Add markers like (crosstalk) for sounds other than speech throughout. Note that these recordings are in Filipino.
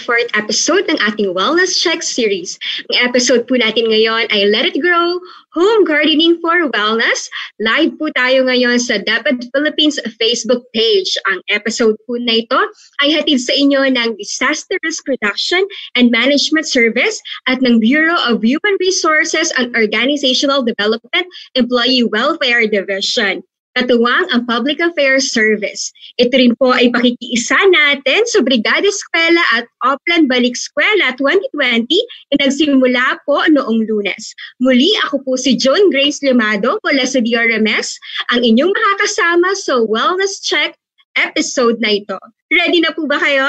fourth episode ng ating Wellness Check series. Ang episode po natin ngayon ay Let It Grow, Home Gardening for Wellness. Live po tayo ngayon sa DepEd Philippines Facebook page. Ang episode po na ito ay hatid sa inyo ng Disaster Risk Reduction and Management Service at ng Bureau of Human Resources and Organizational Development Employee Welfare Division katuwang ang Public Affairs Service. Ito rin po ay pakikiisa natin sa Brigada Eskwela at Oplan Balik Eskwela 2020 na nagsimula po noong lunes. Muli ako po si Joan Grace Limado mula sa DRMS, ang inyong makakasama sa Wellness Check episode na ito. Ready na po ba kayo?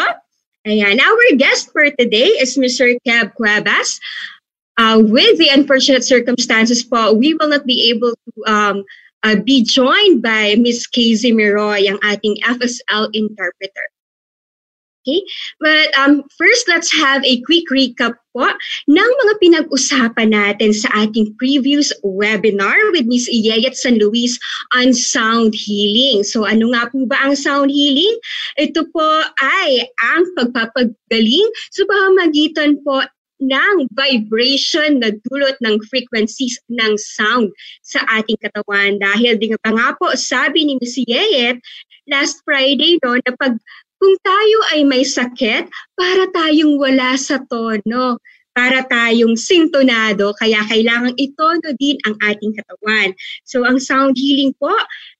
Ayan, our guest for today is Mr. Kev Cuevas. Uh, with the unfortunate circumstances po, we will not be able to um, uh, be joined by Ms. Casey Miroy, ang ating FSL interpreter. Okay, but um, first let's have a quick recap po ng mga pinag-usapan natin sa ating previous webinar with Ms. Iyayat San Luis on sound healing. So ano nga po ba ang sound healing? Ito po ay ang pagpapagaling sa pamamagitan po ng vibration na dulot ng frequencies ng sound sa ating katawan. Dahil di pa nga po, sabi ni Ms. Yeyet last Friday no, na pag kung tayo ay may sakit, para tayong wala sa tono para tayong sintonado, kaya kailangang itono din ang ating katawan. So ang sound healing po,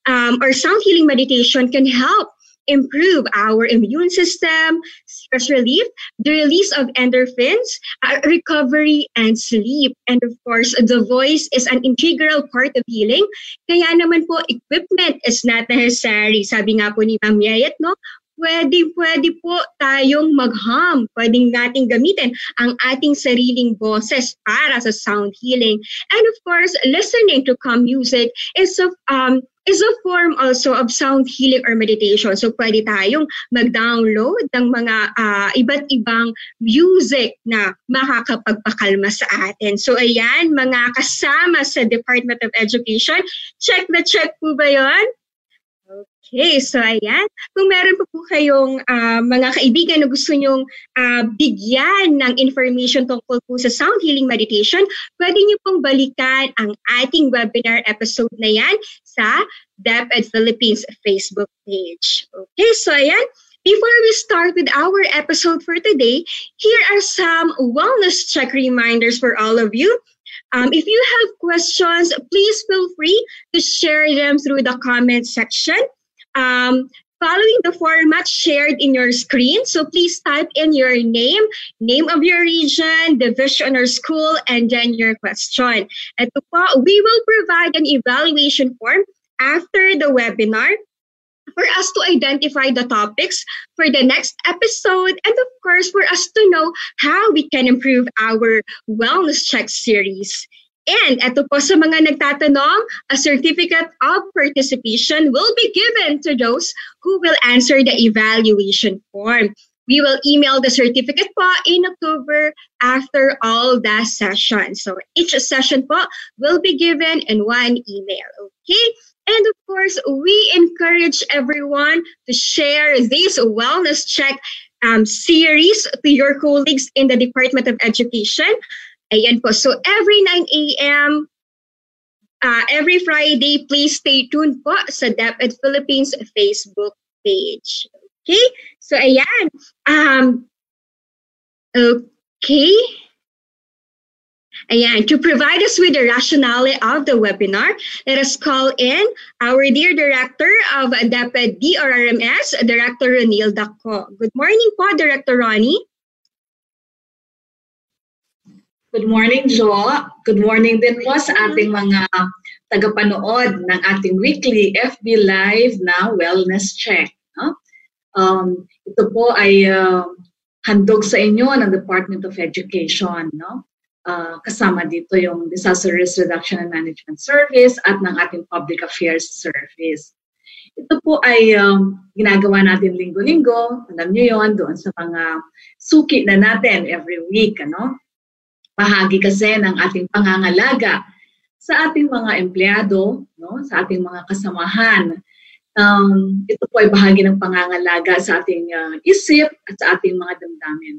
um, or sound healing meditation can help improve our immune system, stress relief, the release of endorphins, uh, recovery, and sleep. And of course, the voice is an integral part of healing. Kaya naman po, equipment is not necessary. Sabi nga po ni Ma'am Yayat, no? Pwede, pwede po tayong mag-hum. Pwedeng nating gamitin ang ating sariling boses para sa sound healing. And of course, listening to calm music is of um, is a form also of sound healing or meditation. So pwede tayong mag-download ng mga uh, iba't ibang music na makakapagpakalma sa atin. So ayan, mga kasama sa Department of Education, check na check po ba yon? Okay, so ayan. Kung meron po po kayong uh, mga kaibigan na gusto nyong uh, bigyan ng information tungkol po sa sound healing meditation, pwede niyo pong balikan ang ating webinar episode na yan sa DepEd Philippines Facebook page. Okay, so ayan. Before we start with our episode for today, here are some wellness check reminders for all of you. Um, if you have questions, please feel free to share them through the comment section um, following the format shared in your screen. So please type in your name, name of your region, division or school, and then your question. Ito we will provide an evaluation form after the webinar for us to identify the topics for the next episode and of course for us to know how we can improve our wellness check series. And eto po sa mga nagtatanong, a certificate of participation will be given to those who will answer the evaluation form. We will email the certificate po in October after all the sessions. So each session po will be given in one email. Okay? And of course, we encourage everyone to share this wellness check um, series to your colleagues in the Department of Education Ayan po. So every 9 a.m., uh, every Friday, please stay tuned po sa DepEd Philippines Facebook page. Okay? So, ayan. Um, okay. Ayan, to provide us with the rationale of the webinar, let us call in our dear Director of DepEd DRRMS, Director Ronil Dacco. Good morning po, Director Ronnie. Good morning, Jo. Good morning din po sa ating mga tagapanood ng ating weekly FB Live na Wellness Check. No? Um, ito po ay uh, handog sa inyo ng Department of Education. No? Uh, kasama dito yung Disaster Risk Reduction and Management Service at ng ating Public Affairs Service. Ito po ay um, ginagawa natin linggo-linggo. Alam niyo yon doon sa mga suki na natin every week. Ano? Bahagi kasi ng ating pangangalaga sa ating mga empleyado, no, sa ating mga kasamahan. Um, ito po ay bahagi ng pangangalaga sa ating uh, isip at sa ating mga damdamin.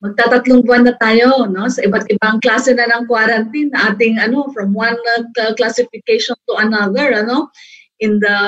Magtatatlong buwan na tayo no, sa iba't ibang klase na ng quarantine na ating ano from one uh, classification to another ano in the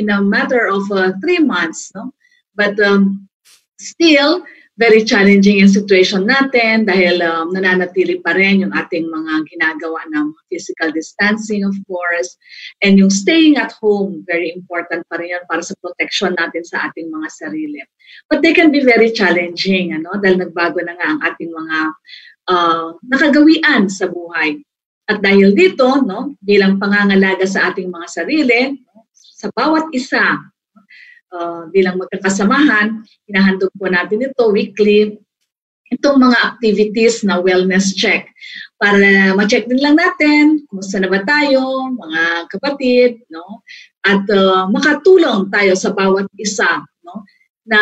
in a matter of uh, three months no but um, still very challenging yung situation natin dahil um, nananatili pa rin yung ating mga ginagawa ng physical distancing, of course, and yung staying at home, very important pa rin yan para sa protection natin sa ating mga sarili. But they can be very challenging, ano, dahil nagbago na nga ang ating mga uh, nakagawian sa buhay. At dahil dito, no, bilang pangangalaga sa ating mga sarili, sa bawat isa, uh, bilang magkakasamahan, hinahandog po natin ito weekly, itong mga activities na wellness check para ma-check din lang natin kumusta na ba tayo, mga kapatid, no? At uh, makatulong tayo sa bawat isa, no? Na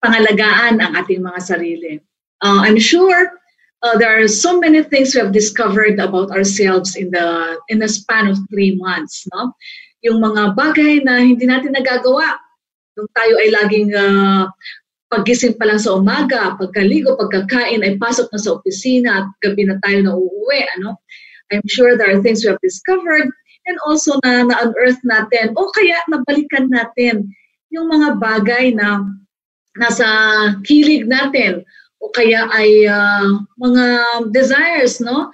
pangalagaan ang ating mga sarili. Uh, I'm sure uh, there are so many things we have discovered about ourselves in the in the span of three months, no? Yung mga bagay na hindi natin nagagawa Nung tayo ay laging uh, paggising pa lang sa umaga, pagkaligo, pagkakain, ay pasok na sa opisina at gabi na tayo na uuwi. Ano? I'm sure there are things we have discovered and also na na-unearth natin o kaya nabalikan natin yung mga bagay na nasa kilig natin o kaya ay uh, mga desires, no?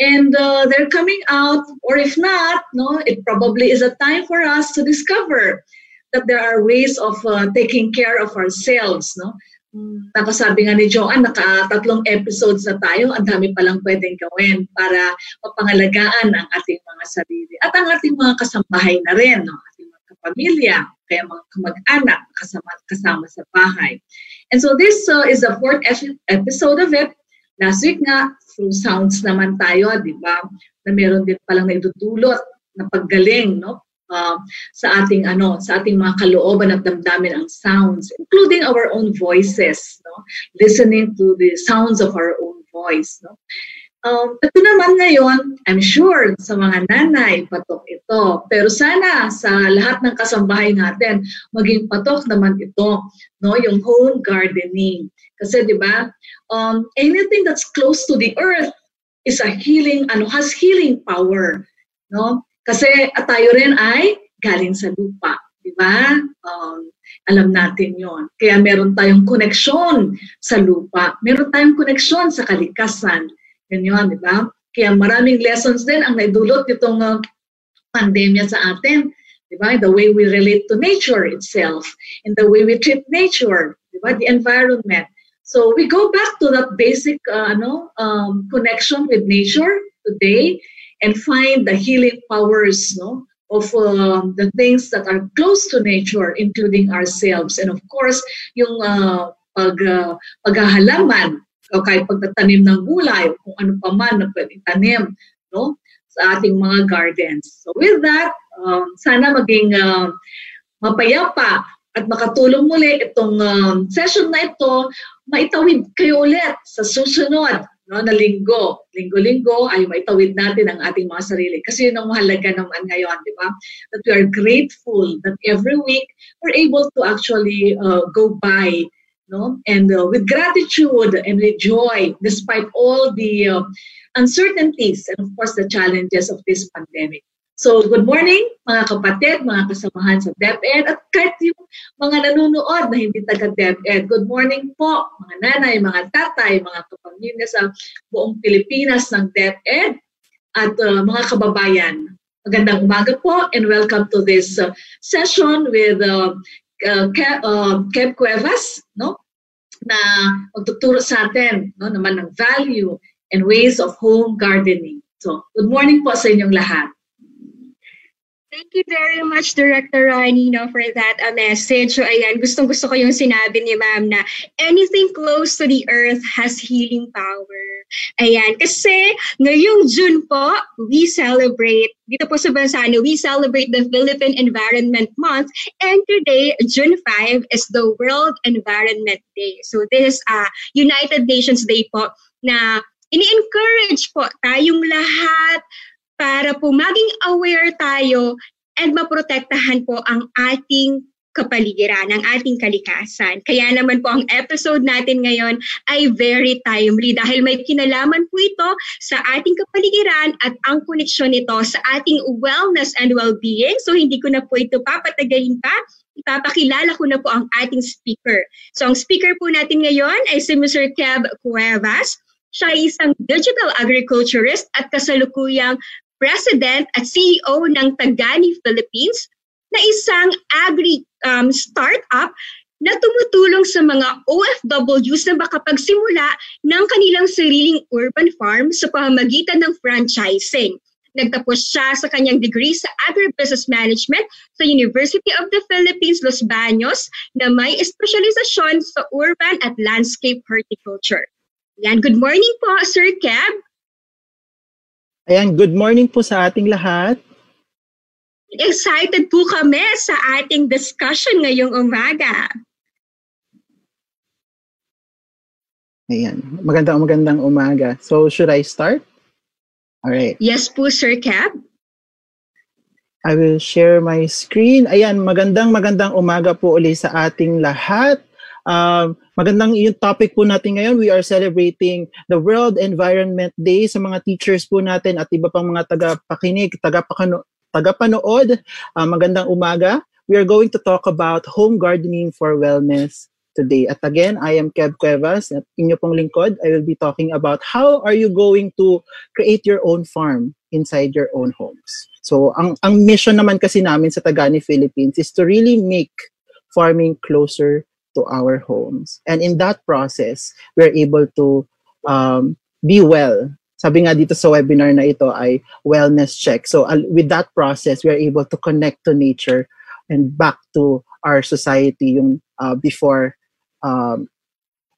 And uh, they're coming out, or if not, no, it probably is a time for us to discover that there are ways of uh, taking care of ourselves, no? Nakasabi nga ni Joanne, nakatatlong episodes na tayo, ang dami palang pwedeng gawin para mapangalagaan ang ating mga sarili. At ang ating mga kasambahay na rin, no? ating mga kapamilya, kaya mga kamag-anak kasama, kasama sa bahay. And so this uh, is the fourth episode of it. Last week nga, through sounds naman tayo, di ba? Na meron din palang naidudulot na paggaling, no? Uh, sa ating ano sa ating mga kalooban at damdamin ang sounds including our own voices no listening to the sounds of our own voice no Um, ito naman ngayon, I'm sure sa mga nanay, patok ito. Pero sana sa lahat ng kasambahay natin, maging patok naman ito, no? yung home gardening. Kasi di ba, um, anything that's close to the earth is a healing, ano, has healing power. No? Kasi at tayo rin ay galing sa lupa. Di ba? Um, alam natin yon. Kaya meron tayong koneksyon sa lupa. Meron tayong koneksyon sa kalikasan. Yan yun, di ba? Kaya maraming lessons din ang naidulot nitong uh, pandemya sa atin. Di ba? The way we relate to nature itself. And the way we treat nature. Di ba? The environment. So we go back to that basic uh, ano, um, connection with nature today and find the healing powers no, of um, the things that are close to nature, including ourselves. And of course, yung uh, pag, uh, paghahalaman, o kahit pagtatanim ng gulay, kung ano pa man na pwedeng tanim no, sa ating mga gardens. So with that, um, sana maging uh, mapayapa at makatulong muli itong um, session na ito, maitawid kayo ulit sa susunod no, na linggo. Linggo-linggo ay maitawid natin ang ating mga sarili. Kasi yun ang mahalaga naman ngayon, di ba? That we are grateful that every week we're able to actually uh, go by no? and uh, with gratitude and with joy despite all the uh, uncertainties and of course the challenges of this pandemic. So, good morning mga kapatid, mga kasamahan sa DepEd at kahit yung mga nanonood na hindi taga DepEd. Good morning po mga nanay, mga tatay, mga kapamilya sa buong Pilipinas ng DepEd at uh, mga kababayan. Magandang umaga po and welcome to this uh, session with uh, uh, uh, Kev Cuevas, no? na magtuturo sa atin no, naman ng value and ways of home gardening. So, good morning po sa inyong lahat. Thank you very much, Director Rani, no, for that uh, message. So, ayan, gustong-gusto ko yung sinabi ni ma'am na anything close to the earth has healing power. Ayan, kasi ngayong June po, we celebrate, dito po sa Bansano, we celebrate the Philippine Environment Month. And today, June 5, is the World Environment Day. So, this is uh, United Nations Day po na ini-encourage po tayong lahat para po maging aware tayo and maprotektahan po ang ating kapaligiran, ang ating kalikasan. Kaya naman po ang episode natin ngayon ay very timely dahil may kinalaman po ito sa ating kapaligiran at ang koneksyon nito sa ating wellness and well-being. So hindi ko na po ito papatagalin pa. Ipapakilala ko na po ang ating speaker. So ang speaker po natin ngayon ay si Mr. Kev Cuevas. Siya ay isang digital agriculturist at kasalukuyang President at CEO ng Tagani Philippines na isang agri um, startup na tumutulong sa mga OFWs na makapagsimula ng kanilang sariling urban farm sa pamamagitan ng franchising. Nagtapos siya sa kanyang degree sa Agribusiness Management sa University of the Philippines, Los Baños, na may espesyalisasyon sa urban at landscape horticulture. Yan, good morning po, Sir Kev. Ayan, good morning po sa ating lahat. Excited po kami sa ating discussion ngayong umaga. Ayan, magandang magandang umaga. So, should I start? All right. Yes po, Sir Cap. I will share my screen. Ayan, magandang magandang umaga po uli sa ating lahat. Um, magandang yung topic po natin ngayon. We are celebrating the World Environment Day sa mga teachers po natin at iba pang mga tagapakinig, tagapakano, tagapanood. Uh, magandang umaga. We are going to talk about home gardening for wellness today. At again, I am Kev Cuevas at inyo pong lingkod. I will be talking about how are you going to create your own farm inside your own homes. So, ang ang mission naman kasi namin sa Tagani Philippines is to really make farming closer to our homes. And in that process, we're able to um, be well. Sabi nga dito sa webinar na ito ay wellness check. So uh, with that process, we're able to connect to nature and back to our society yung uh, before um,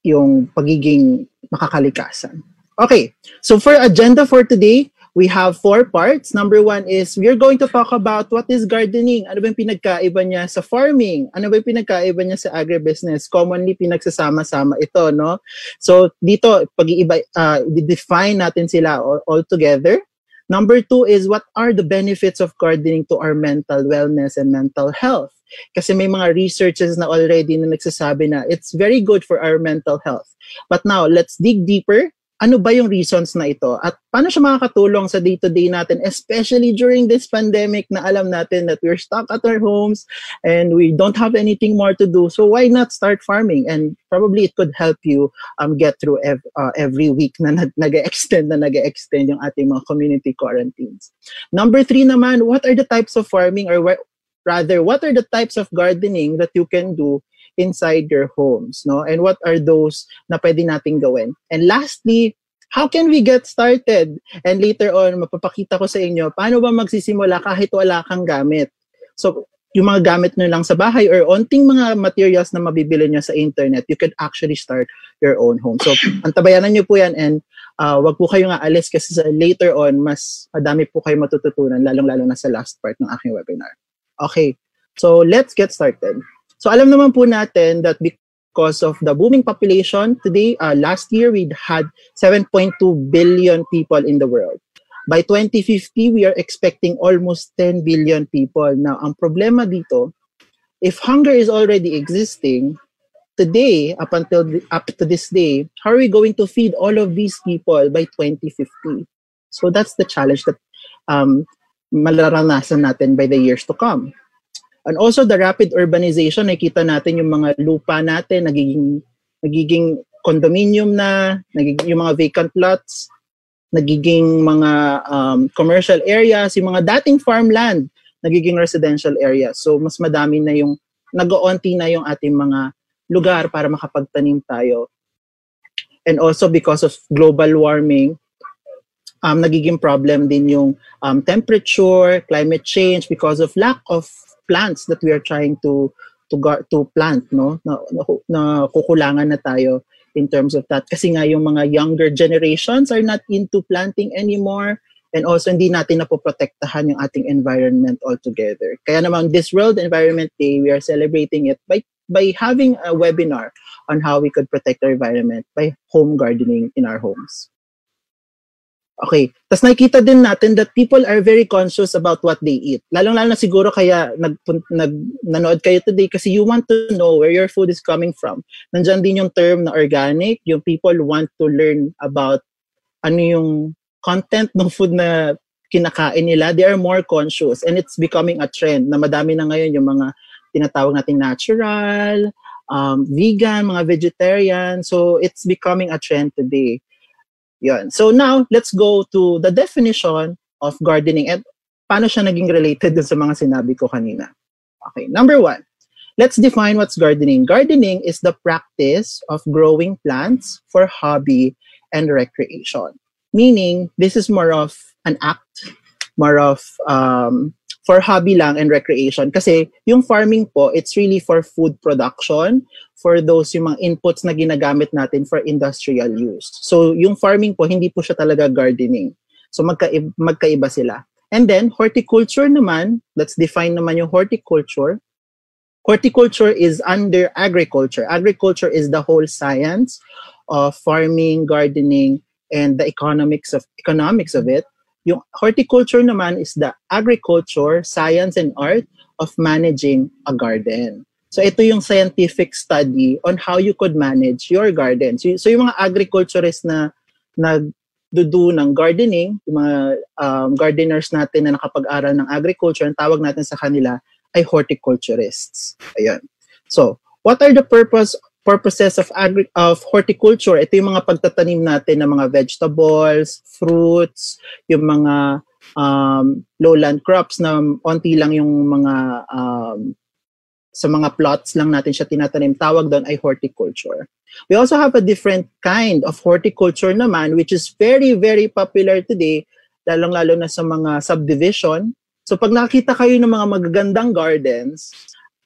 yung pagiging makakalikasan. Okay, so for agenda for today, we have four parts. Number one is we're going to talk about what is gardening. Ano ba yung pinagkaiba niya sa farming? Ano ba yung pinagkaiba niya sa agribusiness? Commonly pinagsasama-sama ito, no? So dito, pag-iiba, uh, define natin sila all, all together. Number two is what are the benefits of gardening to our mental wellness and mental health? Kasi may mga researches na already na nagsasabi na it's very good for our mental health. But now, let's dig deeper ano ba yung reasons na ito? At paano siya makakatulong sa day-to-day natin especially during this pandemic na alam natin that we're stuck at our homes and we don't have anything more to do. So why not start farming? And probably it could help you um, get through ev- uh, every week na nag-extend na nag-extend yung ating mga community quarantines. Number three naman what are the types of farming or wh- rather what are the types of gardening that you can do inside your homes, no? And what are those na pwede nating gawin? And lastly, how can we get started? And later on, mapapakita ko sa inyo, paano ba magsisimula kahit wala kang gamit? So, yung mga gamit nyo lang sa bahay or onting mga materials na mabibili nyo sa internet, you can actually start your own home. So, antabayanan nyo po yan and uh, wag po kayo nga alis kasi sa later on, mas madami po kayo matututunan, lalong-lalo na sa last part ng aking webinar. Okay, so let's get started. So alam naman po natin that because of the booming population today, uh, last year we had 7.2 billion people in the world. By 2050, we are expecting almost 10 billion people. Now, ang problema dito, if hunger is already existing, today, up until up to this day, how are we going to feed all of these people by 2050? So that's the challenge that um, malaranasan natin by the years to come. And also the rapid urbanization, nakita natin yung mga lupa natin nagiging nagiging condominium na, nagiging yung mga vacant lots, nagiging mga um, commercial areas, yung mga dating farmland, nagiging residential areas. So mas madami na yung nag-oonti na yung ating mga lugar para makapagtanim tayo. And also because of global warming, um, nagiging problem din yung um, temperature, climate change because of lack of plants that we are trying to to to plant no na, na, na kukulangan na tayo in terms of that kasi nga yung mga younger generations are not into planting anymore and also hindi natin na poprotektahan yung ating environment altogether. Kaya naman this World Environment Day, we are celebrating it by by having a webinar on how we could protect our environment by home gardening in our homes. Okay. Tapos nakikita din natin that people are very conscious about what they eat. Lalong-lalo na siguro kaya nag, nag, nanood kayo today kasi you want to know where your food is coming from. Nandiyan din yung term na organic. Yung people want to learn about ano yung content ng food na kinakain nila. They are more conscious and it's becoming a trend na madami na ngayon yung mga tinatawag nating natural, um, vegan, mga vegetarian. So it's becoming a trend today. Yun. So now, let's go to the definition of gardening and paano siya naging related sa mga sinabi ko kanina. Okay, number one, let's define what's gardening. Gardening is the practice of growing plants for hobby and recreation. Meaning, this is more of an act, more of um, for hobby lang and recreation. Kasi yung farming po, it's really for food production, for those yung mga inputs na ginagamit natin for industrial use. So yung farming po, hindi po siya talaga gardening. So magka- magkaiba sila. And then, horticulture naman, let's define naman yung horticulture. Horticulture is under agriculture. Agriculture is the whole science of farming, gardening, and the economics of economics of it. Yung horticulture naman is the agriculture, science, and art of managing a garden. So ito yung scientific study on how you could manage your garden. So, so yung mga agriculturists na nagdudu ng gardening, yung mga um, gardeners natin na nakapag-aral ng agriculture, ang tawag natin sa kanila ay horticulturists. Ayun. So, what are the purpose purposes of agri- of horticulture, ito yung mga pagtatanim natin ng mga vegetables, fruits, yung mga um, lowland crops na onti lang yung mga um, sa mga plots lang natin siya tinatanim. Tawag doon ay horticulture. We also have a different kind of horticulture naman which is very, very popular today, lalong-lalo na sa mga subdivision. So pag nakita kayo ng mga magagandang gardens,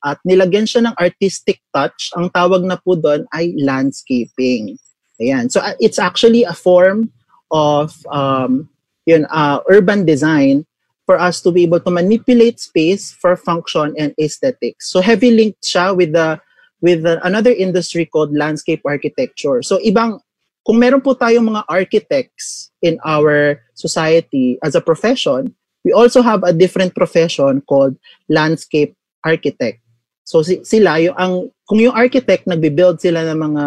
at nilagyan siya ng artistic touch. Ang tawag na po doon ay landscaping. Ayan. So uh, it's actually a form of um, yun, uh, urban design for us to be able to manipulate space for function and aesthetics. So heavy linked siya with the with the, another industry called landscape architecture. So ibang kung meron po tayong mga architects in our society as a profession, we also have a different profession called landscape architect. So si, sila yung ang kung yung architect nagbi-build sila ng mga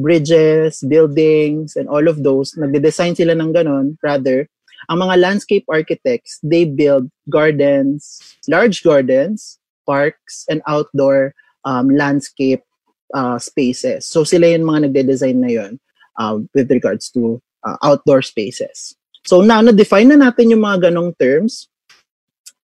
bridges, buildings and all of those, nagde-design sila ng ganun, rather ang mga landscape architects, they build gardens, large gardens, parks and outdoor um, landscape uh, spaces. So sila yung mga nagde-design na yon uh, with regards to uh, outdoor spaces. So now na-define na natin yung mga ganong terms.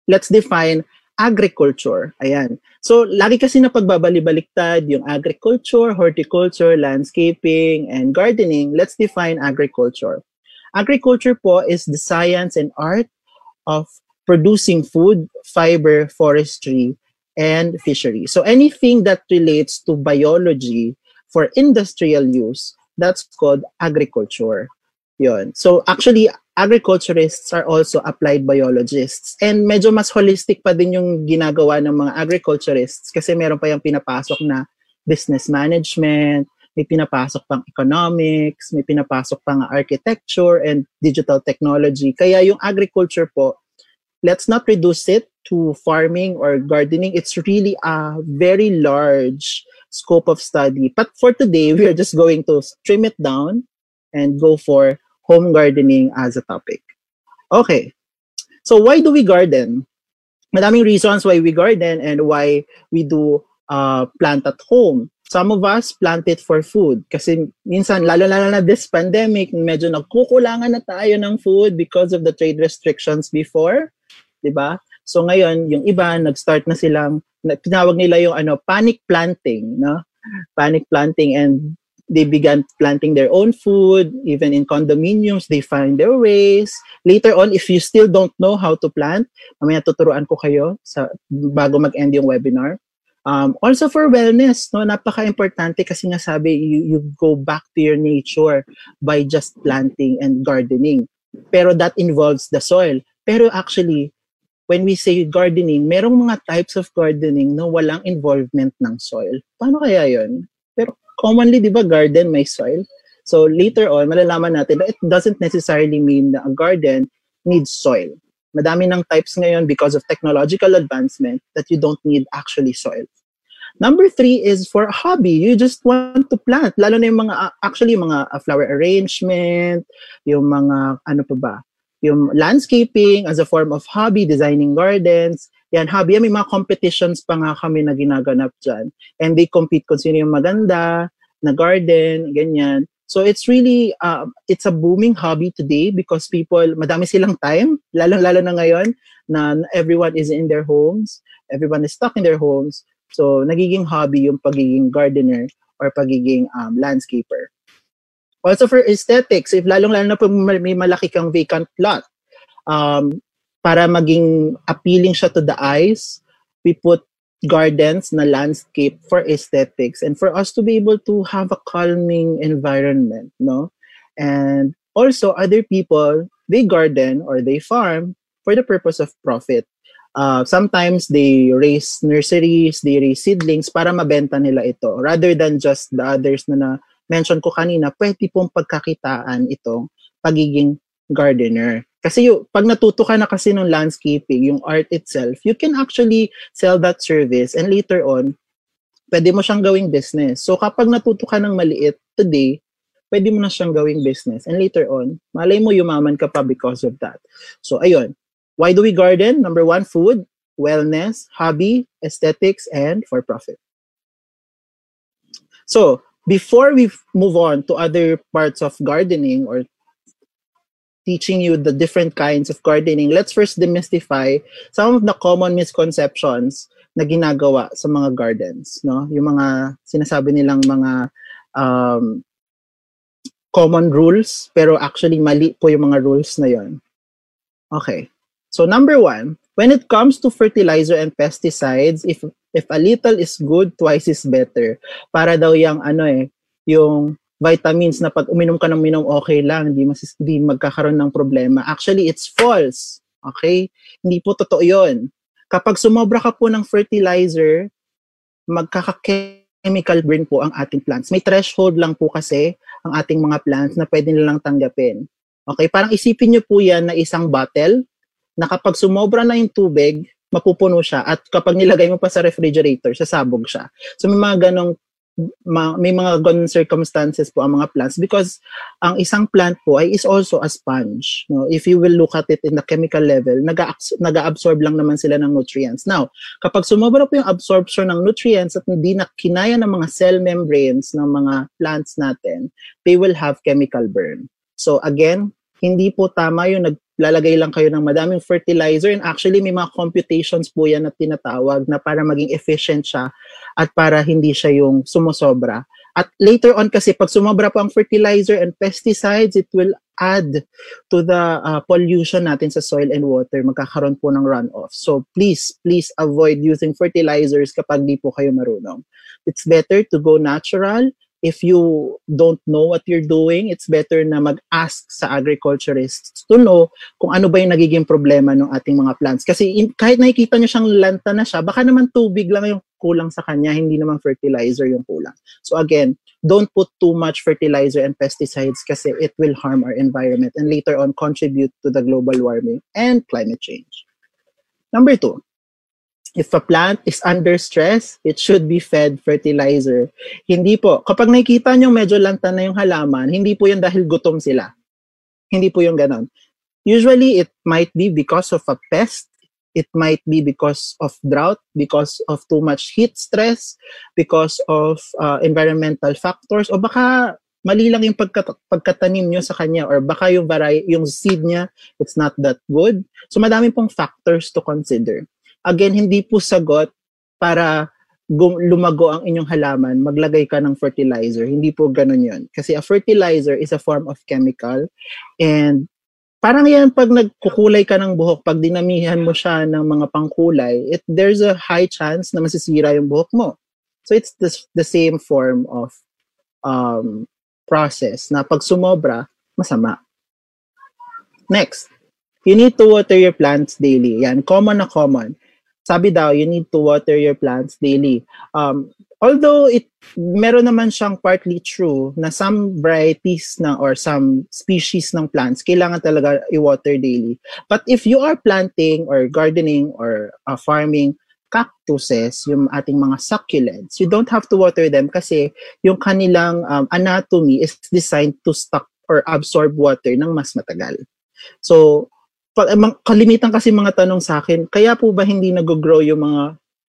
Let's define agriculture. Ayan. So, lagi kasi na pagbabali-baliktad yung agriculture, horticulture, landscaping, and gardening. Let's define agriculture. Agriculture po is the science and art of producing food, fiber, forestry, and fishery. So anything that relates to biology for industrial use, that's called agriculture. Yon. So actually, agriculturists are also applied biologists. And medyo mas holistic pa din yung ginagawa ng mga agriculturists kasi meron pa yung pinapasok na business management, may pinapasok pang economics, may pinapasok pang architecture and digital technology. Kaya yung agriculture po, let's not reduce it to farming or gardening. It's really a very large scope of study. But for today, we are just going to trim it down and go for home gardening as a topic. Okay. So why do we garden? Madaming reasons why we garden and why we do uh, plant at home. Some of us plant it for food kasi minsan, lalo-lalo na this pandemic, medyo nagkukulangan na tayo ng food because of the trade restrictions before. 'di ba? So ngayon, yung iba nag-start na silang tinawag nila yung ano, panic planting, no? Panic planting and they began planting their own food even in condominiums they find their ways later on if you still don't know how to plant mamaya tuturuan ko kayo sa bago mag-end yung webinar Um, also for wellness, no, napaka-importante kasi nga sabi, you, you go back to your nature by just planting and gardening. Pero that involves the soil. Pero actually, when we say gardening, merong mga types of gardening na walang involvement ng soil. Paano kaya yon? Pero commonly, di ba, garden may soil? So later on, malalaman natin that it doesn't necessarily mean that a garden needs soil. Madami ng types ngayon because of technological advancement that you don't need actually soil. Number three is for a hobby. You just want to plant. Lalo na yung mga, actually, mga uh, flower arrangement, yung mga, ano pa ba, yung landscaping as a form of hobby, designing gardens. Yan, hobby. Yan, may mga competitions pa nga kami na ginaganap dyan. And they compete kung sino yung maganda, na garden, ganyan. So it's really, uh, it's a booming hobby today because people, madami silang time, (laughs) lalo-lalo na ngayon na everyone is in their homes, everyone is stuck in their homes. So nagiging hobby yung pagiging gardener or pagiging um, landscaper. Also for aesthetics, if lalong-lalo na po may malaki kang vacant lot, um, para maging appealing siya to the eyes, we put gardens na landscape for aesthetics and for us to be able to have a calming environment no? And also other people they garden or they farm for the purpose of profit. Uh, sometimes they raise nurseries they raise seedlings para mabenta nila ito. Rather than just the others na, na mention ko kanina pwede pong pagkakitaan itong pagiging gardener kasi yung, pag natuto ka na kasi ng landscaping, yung art itself, you can actually sell that service and later on, pwede mo siyang gawing business. So kapag natuto ka ng maliit today, pwede mo na siyang gawing business. And later on, malay mo yumaman ka pa because of that. So ayun, why do we garden? Number one, food, wellness, hobby, aesthetics, and for profit. So before we move on to other parts of gardening or teaching you the different kinds of gardening, let's first demystify some of the common misconceptions na ginagawa sa mga gardens, no? Yung mga sinasabi nilang mga um, common rules, pero actually mali po yung mga rules na yon. Okay. So number one, when it comes to fertilizer and pesticides, if if a little is good, twice is better. Para daw yung ano eh, yung vitamins na pag uminom ka ng minom, okay lang, hindi, mas, hindi magkakaroon ng problema. Actually, it's false. Okay? Hindi po totoo yon. Kapag sumobra ka po ng fertilizer, magkaka-chemical burn po ang ating plants. May threshold lang po kasi ang ating mga plants na pwede nilang tanggapin. Okay? Parang isipin nyo po yan na isang bottle na kapag sumobra na yung tubig, mapupuno siya at kapag nilagay mo pa sa refrigerator, sasabog siya. So may mga ganong ma- may mga ganun circumstances po ang mga plants because ang isang plant po ay is also a sponge. No? If you will look at it in the chemical level, nag-absorb lang naman sila ng nutrients. Now, kapag sumobra po yung absorption ng nutrients at hindi na kinaya ng mga cell membranes ng mga plants natin, they will have chemical burn. So again, hindi po tama yung naglalagay lang kayo ng madaming fertilizer and actually may mga computations po yan na tinatawag na para maging efficient siya at para hindi siya yung sumosobra. At later on kasi pag sumobra po ang fertilizer and pesticides, it will add to the uh, pollution natin sa soil and water. Magkakaroon po ng runoff. So please, please avoid using fertilizers kapag di po kayo marunong. It's better to go natural if you don't know what you're doing, it's better na mag-ask sa agriculturists to know kung ano ba yung nagiging problema ng ating mga plants. Kasi in, kahit nakikita nyo siyang lanta na siya, baka naman tubig lang yung kulang sa kanya, hindi naman fertilizer yung kulang. So again, don't put too much fertilizer and pesticides kasi it will harm our environment and later on contribute to the global warming and climate change. Number two, if a plant is under stress, it should be fed fertilizer. Hindi po. Kapag nakikita nyo medyo lanta na yung halaman, hindi po yan dahil gutom sila. Hindi po yung ganon. Usually, it might be because of a pest. It might be because of drought, because of too much heat stress, because of uh, environmental factors, o baka mali lang yung pagkat- pagkatanim nyo sa kanya or baka yung vari- yung seed niya it's not that good. So madami pong factors to consider. Again, hindi po sagot para lumago ang inyong halaman, maglagay ka ng fertilizer. Hindi po ganun yun. Kasi a fertilizer is a form of chemical and parang yan pag nagkukulay ka ng buhok, pag dinamihan mo siya ng mga pangkulay, it, there's a high chance na masisira yung buhok mo. So it's the, the same form of um, process na pag sumobra, masama. Next, you need to water your plants daily. Yan, common na common. Sabi daw, you need to water your plants daily. Um, although it meron naman siyang partly true na some varieties na or some species ng plants kailangan talaga i-water daily. But if you are planting or gardening or uh, farming cactuses, yung ating mga succulents, you don't have to water them kasi yung kanilang um, anatomy is designed to stock or absorb water ng mas matagal. So, kalimitan kasi mga tanong sa akin, kaya po ba hindi nag-grow yung mga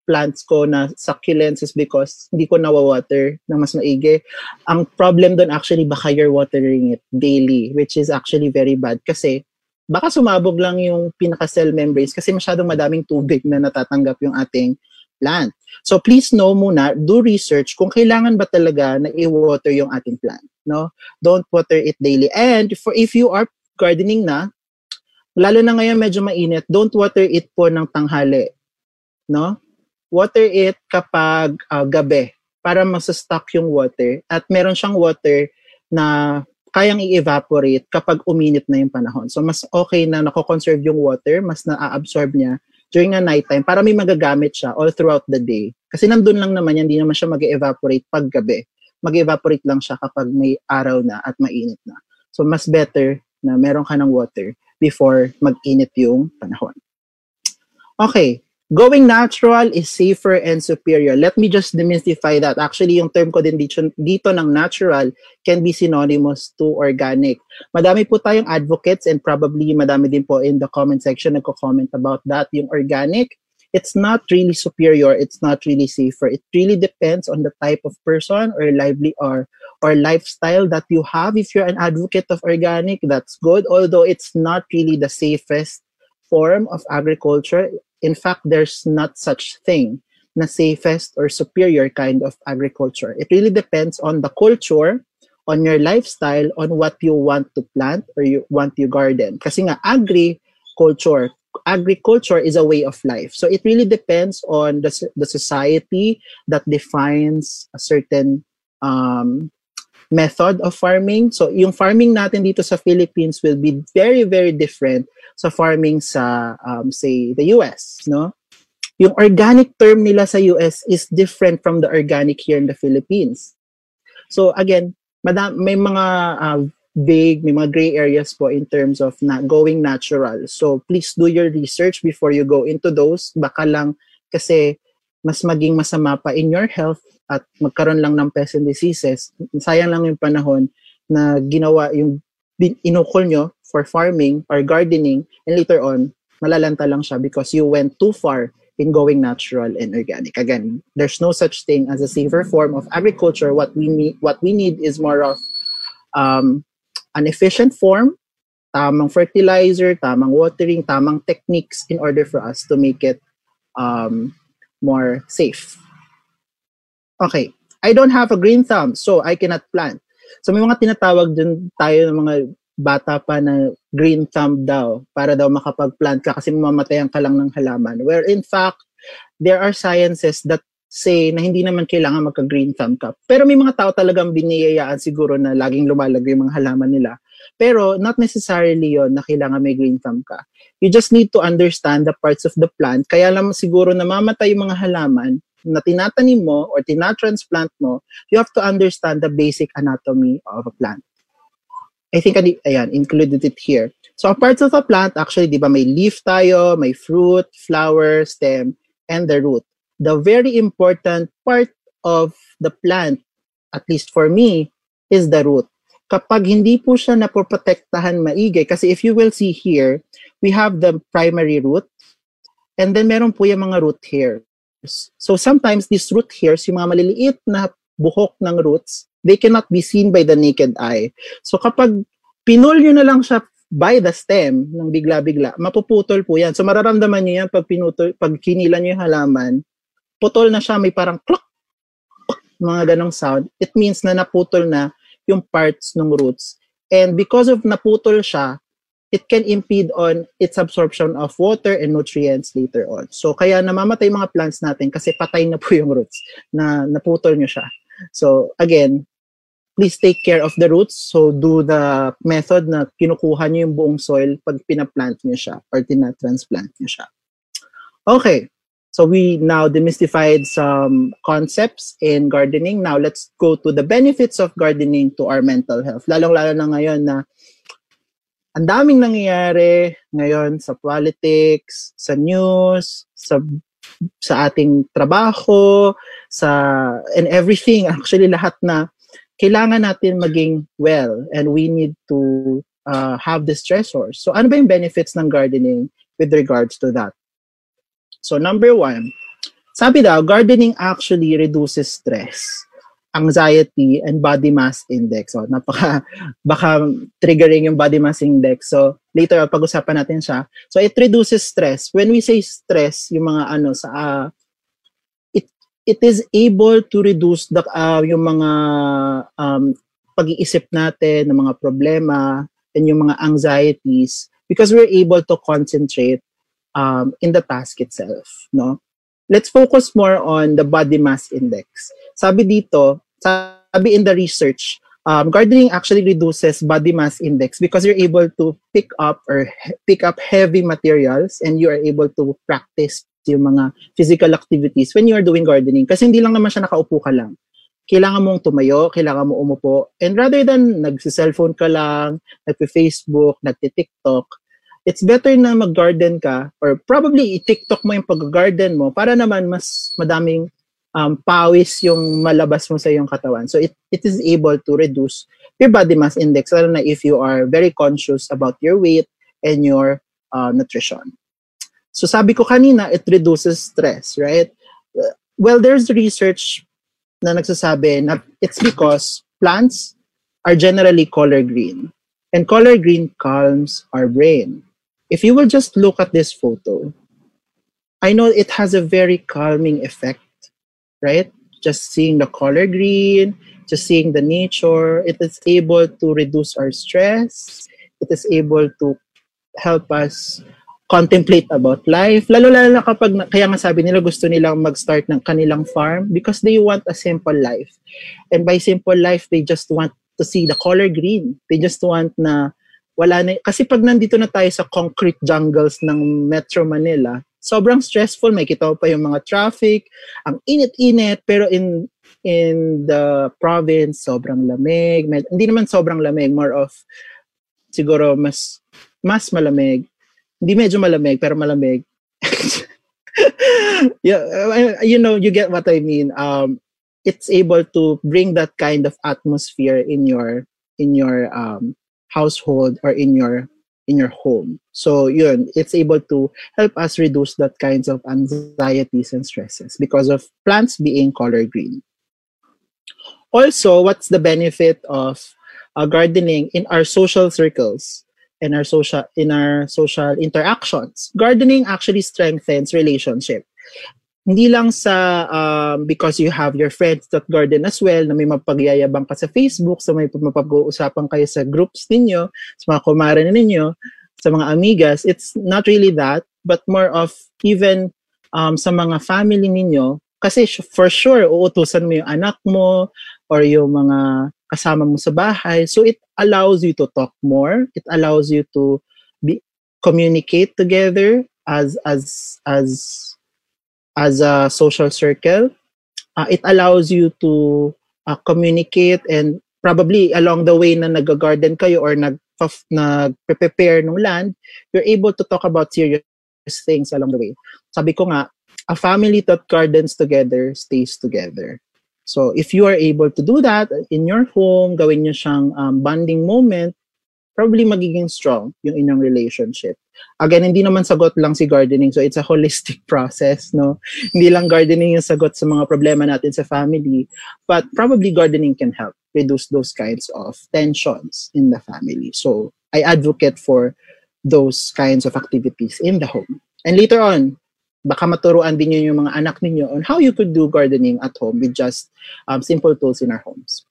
plants ko na succulents is because hindi ko nawa-water na mas maigi. Ang problem doon actually baka you're watering it daily, which is actually very bad kasi baka sumabog lang yung pinaka-cell membranes kasi masyadong madaming tubig na natatanggap yung ating plant. So please know muna, do research kung kailangan ba talaga na i-water yung ating plant, no? Don't water it daily. And for if you are gardening na, lalo na ngayon medyo mainit, don't water it po ng tanghali. No? Water it kapag uh, gabi para masa-stock yung water at meron siyang water na kayang i-evaporate kapag uminit na yung panahon. So mas okay na nako-conserve yung water, mas na-absorb niya during a nighttime para may magagamit siya all throughout the day. Kasi nandun lang naman yan, hindi naman siya mag-evaporate pag gabi. Mag-evaporate lang siya kapag may araw na at mainit na. So mas better na meron ka ng water before mag-init yung panahon. Okay, going natural is safer and superior. Let me just demystify that. Actually, yung term ko din dito, dito ng natural can be synonymous to organic. Madami po tayong advocates and probably madami din po in the comment section nagko-comment about that. Yung organic, it's not really superior, it's not really safer. It really depends on the type of person or lively or or lifestyle that you have. If you're an advocate of organic, that's good, although it's not really the safest form of agriculture. In fact, there's not such thing na safest or superior kind of agriculture. It really depends on the culture, on your lifestyle, on what you want to plant or you want to garden. Kasi nga, agriculture, agriculture is a way of life. So it really depends on the, the society that defines a certain um, method of farming. So, yung farming natin dito sa Philippines will be very, very different sa farming sa, um, say, the US, no? Yung organic term nila sa US is different from the organic here in the Philippines. So, again, madam, may mga uh, vague, may mga gray areas po in terms of na going natural. So, please do your research before you go into those. Baka lang kasi mas maging masama pa in your health at magkaroon lang ng pests and diseases, sayang lang yung panahon na ginawa yung inukol nyo for farming or gardening and later on, malalanta lang siya because you went too far in going natural and organic. Again, there's no such thing as a safer form of agriculture. What we need, what we need is more of um, an efficient form, tamang fertilizer, tamang watering, tamang techniques in order for us to make it um, more safe. Okay, I don't have a green thumb, so I cannot plant. So may mga tinatawag dun tayo ng mga bata pa na green thumb daw para daw makapag-plant ka kasi mamatayan ka lang ng halaman. Where in fact, there are sciences that say na hindi naman kailangan magka-green thumb ka. Pero may mga tao talagang biniyayaan siguro na laging lumalago yung mga halaman nila. Pero not necessarily yon na kailangan may green thumb ka. You just need to understand the parts of the plant. Kaya lang siguro namamatay yung mga halaman na tinatanim mo or tinatransplant mo, you have to understand the basic anatomy of a plant. I think, ayan, included it here. So, parts of a plant, actually, di ba, may leaf tayo, may fruit, flower, stem, and the root. The very important part of the plant, at least for me, is the root. kapag hindi po siya napoprotektahan maigi, kasi if you will see here, we have the primary root, and then meron po yung mga root hairs. So sometimes these root hairs, yung mga maliliit na buhok ng roots, they cannot be seen by the naked eye. So kapag pinul nyo na lang siya by the stem ng bigla-bigla, mapuputol po yan. So mararamdaman nyo yan pag pinutol, pag kinilan nyo yung halaman, putol na siya, may parang klok, mga ganong sound. It means na naputol na yung parts ng roots. And because of naputol siya, it can impede on its absorption of water and nutrients later on. So kaya namamatay mga plants natin kasi patay na po (laughs) yung roots na naputol nyo siya. So again, please take care of the roots. So do the method na kinukuha nyo yung buong soil pag pinaplant nyo siya or tinatransplant nyo siya. Okay. So we now demystified some concepts in gardening. Now let's go to the benefits of gardening to our mental health. Lalong-lalo na ngayon na ang daming nangyayari ngayon sa politics, sa news, sa sa ating trabaho, sa and everything (laughs) actually lahat na kailangan natin maging well and we need to uh, have the stressors. So ano ba yung benefits ng gardening with regards to that? So number one, sabi daw, gardening actually reduces stress, anxiety, and body mass index. So napaka, baka triggering yung body mass index. So later, pag-usapan natin siya. So it reduces stress. When we say stress, yung mga ano, sa, uh, it, it is able to reduce the, uh, yung mga um, pag-iisip natin ng mga problema and yung mga anxieties because we're able to concentrate um, in the task itself, no? Let's focus more on the body mass index. Sabi dito, sabi in the research, um, gardening actually reduces body mass index because you're able to pick up or pick up heavy materials and you are able to practice yung mga physical activities when you are doing gardening. Kasi hindi lang naman siya nakaupo ka lang. Kailangan mong tumayo, kailangan mo umupo. And rather than nagsi-cellphone ka lang, nagpi-Facebook, nagti-TikTok, it's better na mag-garden ka or probably i-TikTok mo yung pag-garden mo para naman mas madaming um, pawis yung malabas mo sa iyong katawan. So it, it is able to reduce your body mass index lalo na if you are very conscious about your weight and your uh, nutrition. So sabi ko kanina, it reduces stress, right? Well, there's research na nagsasabi na it's because plants are generally color green. And color green calms our brain if you will just look at this photo, I know it has a very calming effect, right? Just seeing the color green, just seeing the nature, it is able to reduce our stress. It is able to help us contemplate about life. Lalo-lalo kapag, kaya nga sabi nila gusto nilang mag-start ng kanilang farm because they want a simple life. And by simple life, they just want to see the color green. They just want na wala na, kasi pag nandito na tayo sa concrete jungles ng Metro Manila, sobrang stressful, may kita pa yung mga traffic, ang init-init, pero in in the province, sobrang lamig. Med, hindi naman sobrang lamig, more of siguro mas mas malamig. Hindi medyo malamig, pero malamig. (laughs) yeah, you know, you get what I mean. Um, it's able to bring that kind of atmosphere in your in your um, household or in your in your home. So yun, it's able to help us reduce that kinds of anxieties and stresses because of plants being color green. Also, what's the benefit of uh, gardening in our social circles and our social in our social interactions? Gardening actually strengthens relationship. Hindi lang sa um, because you have your friends that garden as well na may mapagyayabang ka sa Facebook, so may mapag-uusapan kayo sa groups ninyo, sa mga kumare ninyo, sa mga amigas, it's not really that, but more of even um, sa mga family ninyo, kasi for sure, uutusan mo yung anak mo or yung mga kasama mo sa bahay. So it allows you to talk more. It allows you to be communicate together as as as as a social circle. Uh, it allows you to uh, communicate and probably along the way na nag-garden kayo or nag nag-prepare ng land, you're able to talk about serious things along the way. Sabi ko nga, a family that gardens together stays together. So if you are able to do that in your home, gawin niyo siyang um, bonding moment, probably magiging strong yung inyong relationship. Again, hindi naman sagot lang si gardening. So it's a holistic (laughs) process, no? Hindi lang gardening yung sagot sa mga problema natin sa family, but probably gardening can help reduce those kinds of tensions in the family. So I advocate for those kinds of activities in the home. And later on, baka maturuan din yun yung mga anak ninyo on how you could do gardening at home with just um, simple tools in our homes.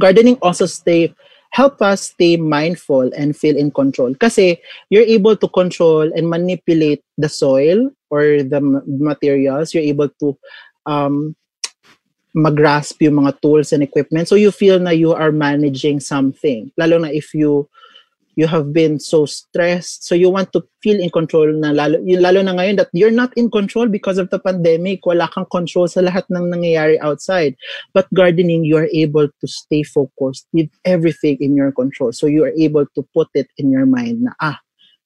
Gardening also stay help us stay mindful and feel in control. Kasi you're able to control and manipulate the soil or the materials. You're able to um, magrasp yung mga tools and equipment. So you feel na you are managing something. Lalo na if you you have been so stressed. So you want to feel in control na lalo lalo na ngayon that you're not in control because of the pandemic. Wala kang control sa lahat ng nangyayari outside. But gardening you are able to stay focused with everything in your control. So you are able to put it in your mind na ah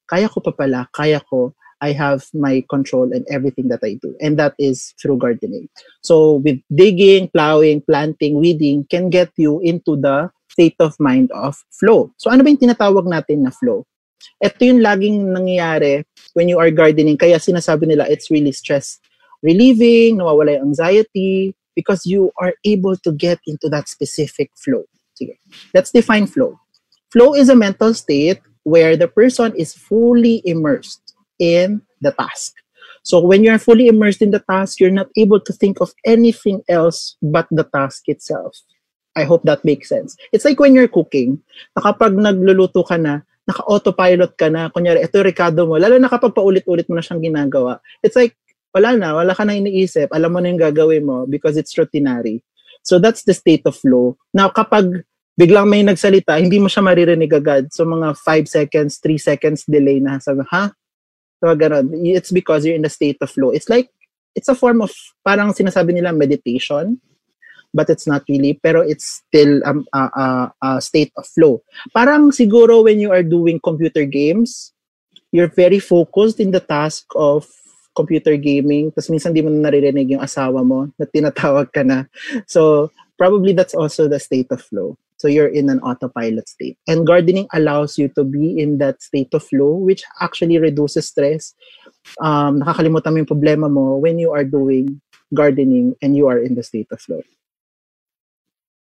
kaya ko pa pala. Kaya ko. I have my control and everything that I do. And that is through gardening. So with digging, plowing, planting, weeding can get you into the state of mind of flow. So ano ba yung tinatawag natin na flow? Ito yung laging nangyayari when you are gardening. Kaya sinasabi nila it's really stress relieving, nawawala yung anxiety, because you are able to get into that specific flow. Sige. Let's define flow. Flow is a mental state where the person is fully immersed in the task. So when you're fully immersed in the task, you're not able to think of anything else but the task itself. I hope that makes sense. It's like when you're cooking, na kapag nagluluto ka na, naka-autopilot ka na, kunyari, ito Ricardo mo, lalo na kapag paulit-ulit mo na siyang ginagawa, it's like, wala na, wala ka na iniisip, alam mo na yung gagawin mo because it's routinary. So that's the state of flow. Now, kapag biglang may nagsalita, hindi mo siya maririnig agad. So mga 5 seconds, 3 seconds delay na. Sabi, ha? So ganun. It's because you're in the state of flow. It's like, it's a form of, parang sinasabi nila meditation but it's not really pero it's still um, a, a, a state of flow. Parang siguro when you are doing computer games you're very focused in the task of computer gaming tapos minsan di mo na naririnig yung asawa mo na tinatawag ka na. So probably that's also the state of flow. So you're in an autopilot state. And gardening allows you to be in that state of flow which actually reduces stress. Um, nakakalimutan mo yung problema mo when you are doing gardening and you are in the state of flow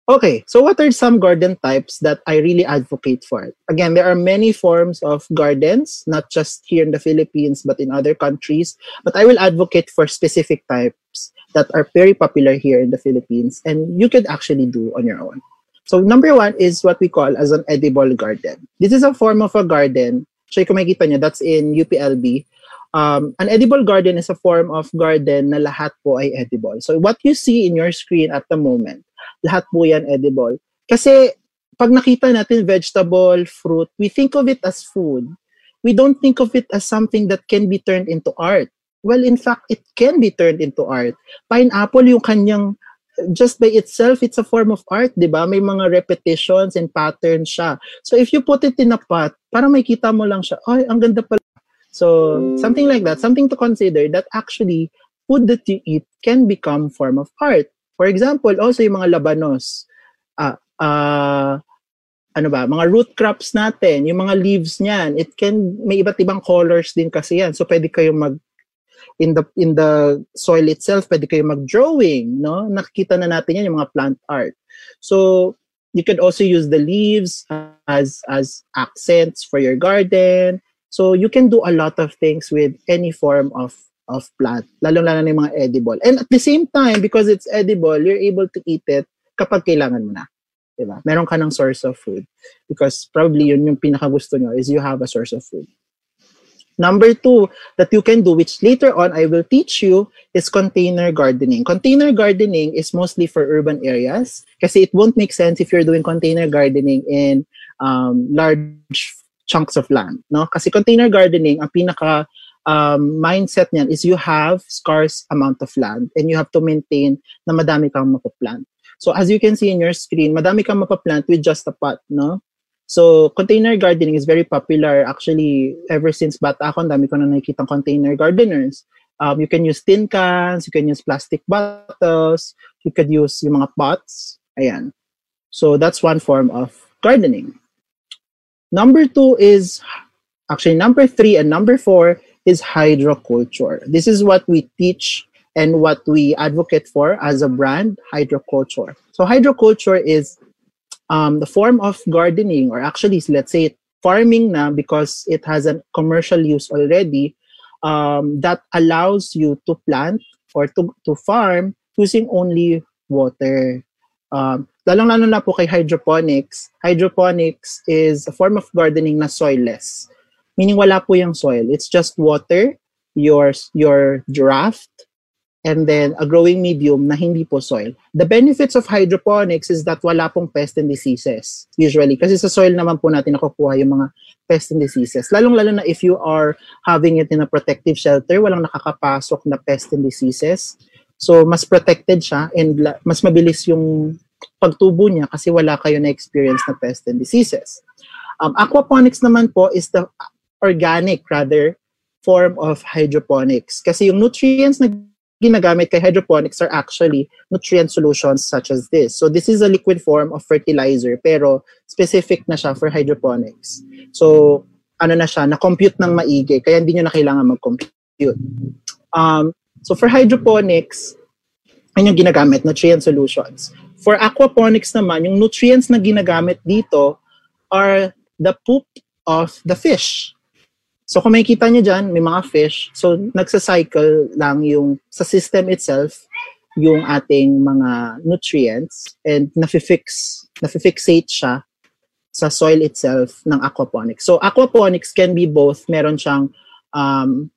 Okay, so what are some garden types that I really advocate for? Again, there are many forms of gardens, not just here in the Philippines, but in other countries. But I will advocate for specific types that are very popular here in the Philippines and you could actually do on your own. So number one is what we call as an edible garden. This is a form of a garden. So that's in UPLB. Um, an edible garden is a form of garden na lahat po ay edible. So what you see in your screen at the moment lahat po yan edible. Kasi pag nakita natin vegetable, fruit, we think of it as food. We don't think of it as something that can be turned into art. Well, in fact, it can be turned into art. Pineapple, yung kanyang, just by itself, it's a form of art, di ba? May mga repetitions and patterns siya. So if you put it in a pot, para makita mo lang siya, ay, ang ganda pala. So something like that, something to consider that actually food that you eat can become form of art. For example, also yung mga labanos. Ah, uh, ano ba, mga root crops natin, yung mga leaves niyan, it can may iba't ibang colors din kasi yan. So pwede kayo mag in the in the soil itself, pwede kayo mag-drawing, no? Nakikita na natin yan yung mga plant art. So you could also use the leaves as as accents for your garden. So you can do a lot of things with any form of of plant, lalo-lalo na yung mga edible. And at the same time, because it's edible, you're able to eat it kapag kailangan mo na. Diba? Meron ka ng source of food. Because probably yun yung pinaka-gusto nyo is you have a source of food. Number two that you can do, which later on I will teach you, is container gardening. Container gardening is mostly for urban areas kasi it won't make sense if you're doing container gardening in um, large chunks of land. No? Kasi container gardening, ang pinaka um, mindset niyan is you have scarce amount of land and you have to maintain na madami kang mapaplant. So as you can see in your screen, madami kang mapaplant with just a pot, no? So container gardening is very popular actually ever since bata ako, dami ko na nakikita container gardeners. Um, you can use tin cans, you can use plastic bottles, you could use yung mga pots. Ayan. So that's one form of gardening. Number two is, actually number three and number four is hydroculture. This is what we teach and what we advocate for as a brand, hydroculture. So hydroculture is um, the form of gardening, or actually, let's say farming now because it has a commercial use already, um, that allows you to plant or to, to farm using only water. Um, lalong-lalo na po kay hydroponics. Hydroponics is a form of gardening na soilless. Meaning wala po yung soil. It's just water, your, your draft, and then a growing medium na hindi po soil. The benefits of hydroponics is that wala pong pest and diseases usually kasi sa soil naman po natin nakukuha yung mga pest and diseases. Lalong-lalo na if you are having it in a protective shelter, walang nakakapasok na pest and diseases. So mas protected siya and mas mabilis yung pagtubo niya kasi wala kayo na experience na pest and diseases. Um, aquaponics naman po is the organic rather form of hydroponics kasi yung nutrients na ginagamit kay hydroponics are actually nutrient solutions such as this. So this is a liquid form of fertilizer pero specific na siya for hydroponics. So ano na siya, na-compute ng maigi kaya hindi nyo na kailangan mag-compute. Um, so for hydroponics, ano yung ginagamit? Nutrient solutions. For aquaponics naman, yung nutrients na ginagamit dito are the poop of the fish. So kung makikita niyo dyan, may mga fish. So nagsa-cycle lang yung sa system itself yung ating mga nutrients and nafi-fix, nafi-fixate siya sa soil itself ng aquaponics. So aquaponics can be both. Meron siyang um,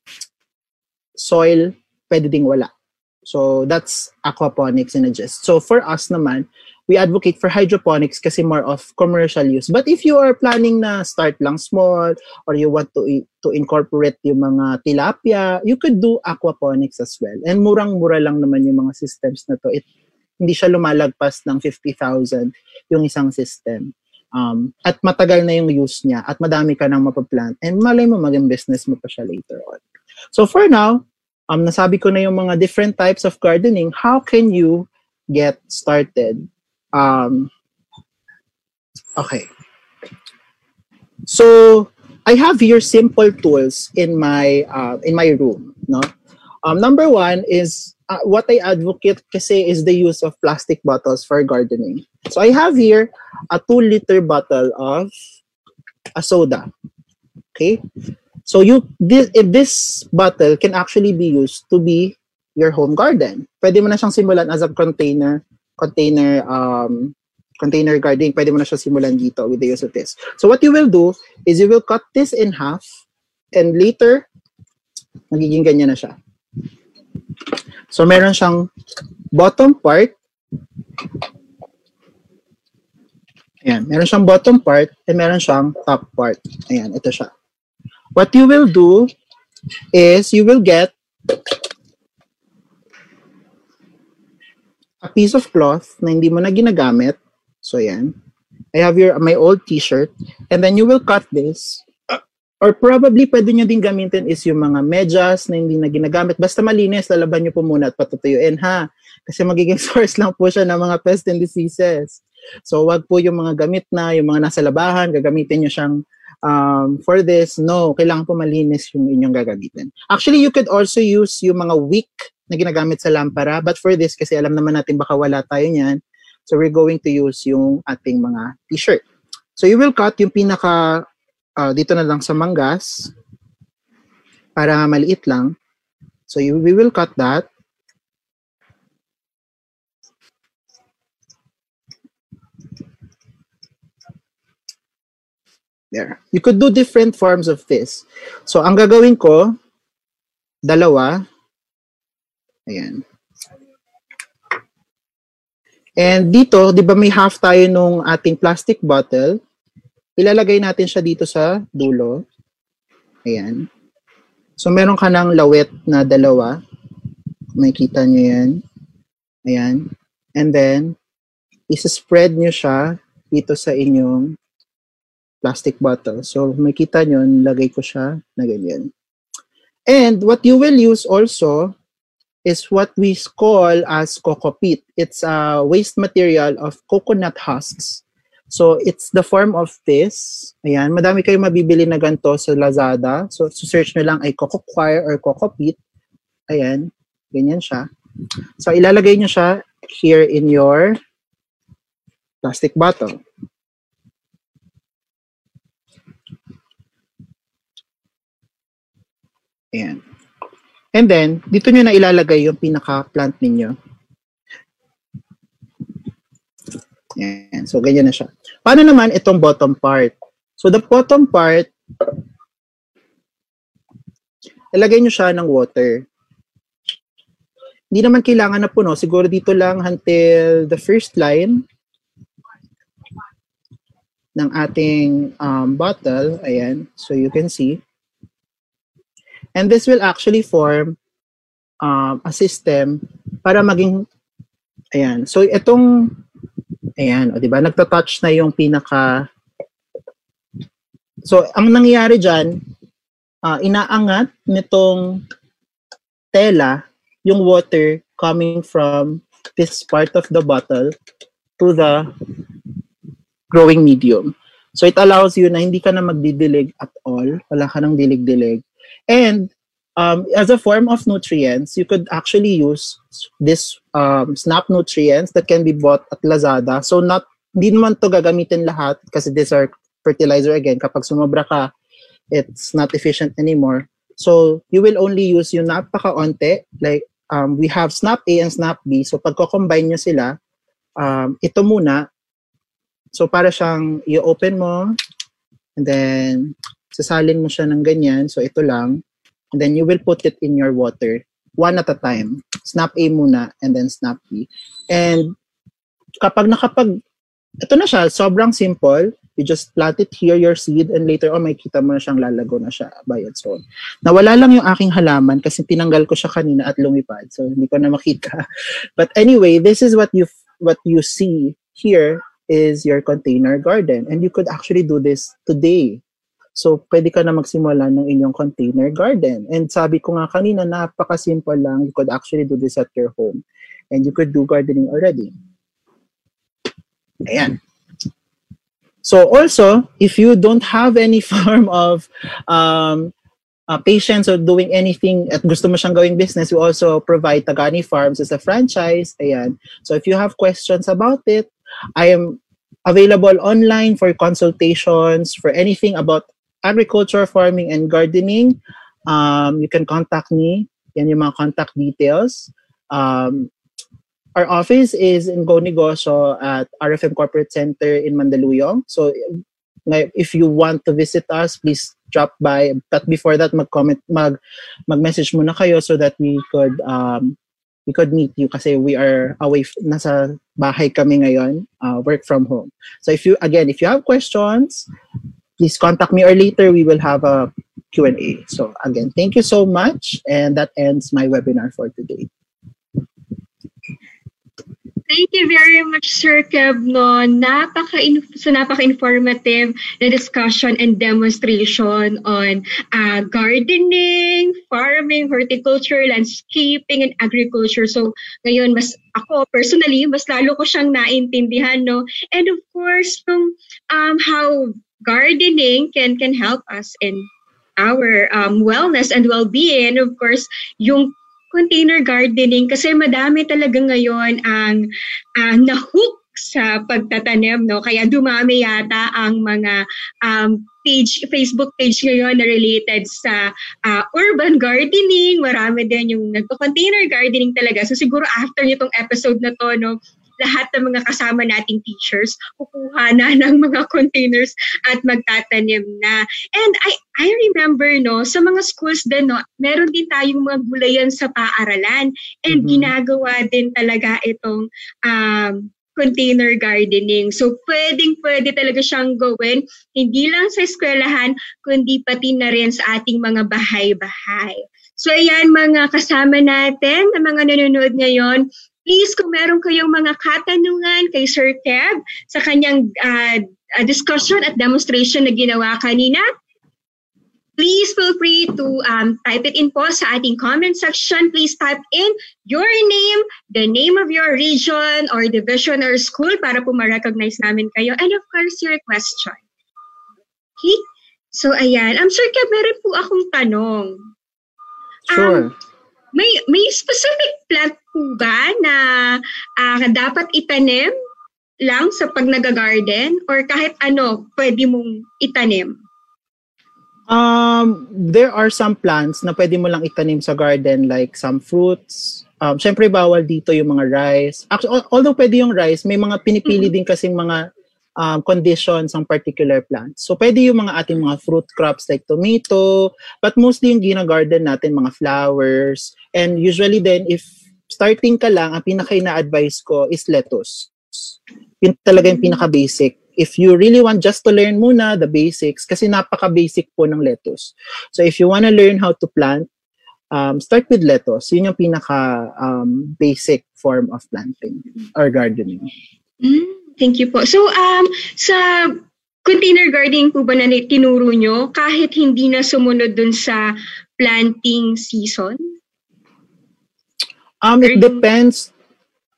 soil, pwede ding wala. So that's aquaponics in a gist. So for us naman, we advocate for hydroponics kasi more of commercial use. But if you are planning na start lang small or you want to to incorporate yung mga tilapia, you could do aquaponics as well. And murang-mura lang naman yung mga systems na to. It, hindi siya lumalagpas ng 50,000 yung isang system. Um, at matagal na yung use niya at madami ka nang mapaplant and malay mo maging business mo pa siya later on. So for now, um, nasabi ko na yung mga different types of gardening. How can you get started? Um, okay. So I have here simple tools in my uh, in my room. No, um, number one is uh, what I advocate kasi is the use of plastic bottles for gardening. So I have here a two liter bottle of a soda. Okay, so you this if this bottle can actually be used to be your home garden. Pwede mo na siyang simulan as a container container um, container gardening, pwede mo na siya simulan dito with the use of this. So what you will do is you will cut this in half and later, magiging ganyan na siya. So meron siyang bottom part. Ayan, meron siyang bottom part and meron siyang top part. Ayan, ito siya. What you will do is you will get a piece of cloth na hindi mo na ginagamit. So, yan. I have your my old t-shirt. And then you will cut this. Or probably pwede nyo din gamitin is yung mga medyas na hindi na ginagamit. Basta malinis, lalaban nyo po muna at patutuyuin ha. Kasi magiging (laughs) source lang po siya ng mga pest and diseases. So, wag po yung mga gamit na, yung mga nasa labahan, gagamitin nyo siyang um, for this. No, kailangan po malinis yung inyong gagamitin. Actually, you could also use yung mga wick na ginagamit sa lampara. But for this, kasi alam naman natin baka wala tayo niyan, so we're going to use yung ating mga t-shirt. So you will cut yung pinaka, uh, dito na lang sa manggas, para maliit lang. So you, we will cut that. There. You could do different forms of this. So ang gagawin ko, dalawa, Ayan. And dito, di ba may half tayo nung ating plastic bottle? Ilalagay natin siya dito sa dulo. Ayan. So, meron ka ng lawet na dalawa. Makikita nyo yan. Ayan. And then, isa-spread nyo siya dito sa inyong plastic bottle. So, makita nyo, nilagay ko siya na ganyan. And what you will use also is what we call as coco peat. It's a waste material of coconut husks. So, it's the form of this. Ayan, madami kayo mabibili na ganito sa Lazada. So, search nyo lang ay coco coir or coco peat. Ayan, ganyan siya. So, ilalagay nyo siya here in your plastic bottle. Ayan. And then, dito nyo na ilalagay yung pinaka-plant ninyo. Ayan. So, ganyan na siya. Paano naman itong bottom part? So, the bottom part, ilagay nyo siya ng water. Hindi naman kailangan na puno. Siguro dito lang until the first line ng ating um, bottle. Ayan. So, you can see. And this will actually form um, a system para maging, ayan. So, itong, ayan, o, di ba, nagta-touch na yung pinaka, so, ang nangyayari dyan, uh, inaangat nitong tela yung water coming from this part of the bottle to the growing medium. So it allows you na hindi ka na magdidilig at all. Wala ka nang dilig-dilig. And um, as a form of nutrients, you could actually use this um, snap nutrients that can be bought at Lazada. So not hindi naman to gagamitin lahat kasi these are fertilizer again. Kapag sumobra ka, it's not efficient anymore. So you will only use yung napaka-onte. Like um, we have Snap A and Snap B. So pagko-combine nyo sila, um, ito muna. So para siyang i-open mo and then sasalin mo siya ng ganyan. So ito lang. And then you will put it in your water one at a time. Snap A muna and then snap B. And kapag nakapag, ito na siya, sobrang simple. You just plant it here, your seed, and later on, makikita mo na siyang lalago na siya by its own. Nawala lang yung aking halaman kasi tinanggal ko siya kanina at lumipad. So, hindi ko na makita. (laughs) But anyway, this is what you what you see here is your container garden. And you could actually do this today. So, pwede ka na magsimula ng inyong container garden. And sabi ko nga kanina, napaka-simple lang. You could actually do this at your home. And you could do gardening already. Ayan. So also, if you don't have any (laughs) form of um, uh, patience or doing anything at gusto mo siyang gawing business, we also provide Tagani Farms as a franchise. Ayan. So if you have questions about it, I am available online for consultations for anything about agriculture, farming, and gardening. Um, you can contact me. Yan yung mga contact details. Um, our office is in Go Negosyo at RFM Corporate Center in Mandaluyong. So if you want to visit us, please drop by. But before that, mag-comment, mag, mag-message muna kayo so that we could um, we could meet you kasi we are away, nasa bahay kami ngayon, uh, work from home. So if you, again, if you have questions, please contact me or later we will have a Q&A. So again, thank you so much and that ends my webinar for today. Thank you very much, Sir Kev. No? Napaka so napaka-informative na discussion and demonstration on uh, gardening, farming, horticulture, landscaping, and agriculture. So ngayon, mas ako personally, mas lalo ko siyang naintindihan. No? And of course, um, how gardening can can help us in our um, wellness and well-being. Of course, yung container gardening kasi madami talaga ngayon ang uh, nahook sa pagtatanim no? Kaya dumami yata ang mga um, page Facebook page ngayon na related sa uh, urban gardening. Marami din yung nagko-container gardening talaga. So siguro after nitong episode na to no lahat ng mga kasama nating teachers kukuha na (laughs) ng mga containers at magtatanim na. And I I remember no, sa mga schools din no, meron din tayong mga gulayan sa paaralan and mm-hmm. ginagawa din talaga itong um, container gardening. So, pwedeng pwede talaga siyang gawin, hindi lang sa eskwelahan, kundi pati na rin sa ating mga bahay-bahay. So, ayan mga kasama natin, na mga nanonood ngayon, Please, kung meron kayong mga katanungan kay Sir Kev sa kanyang uh, discussion at demonstration na ginawa kanina, Please feel free to um, type it in po sa ating comment section. Please type in your name, the name of your region or division or school para po ma-recognize namin kayo. And of course, your question. Okay? So, ayan. I'm sure ka meron po akong tanong. Sure. Um, may may specific plant po ba na uh, dapat itanim lang sa pag nag-garden or kahit ano pwede mong itanim? Um, there are some plants na pwede mo lang itanim sa garden like some fruits. Um, syempre bawal dito yung mga rice. Actually, although pwede yung rice, may mga pinipili mm-hmm. din kasing mga um, conditions ng particular plants. So pwede yung mga ating mga fruit crops like tomato, but mostly yung gina-garden natin mga flowers. And usually then if starting ka lang, ang pinaka ina-advise ko is lettuce. Yun talaga yung pinaka-basic if you really want just to learn muna the basics, kasi napaka-basic po ng lettuce. So if you want to learn how to plant, um, start with lettuce. Yun yung pinaka-basic um, form of planting or gardening. Mm, thank you po. So um, sa container gardening po ba na tinuro nyo kahit hindi na sumunod dun sa planting season? Um, it depends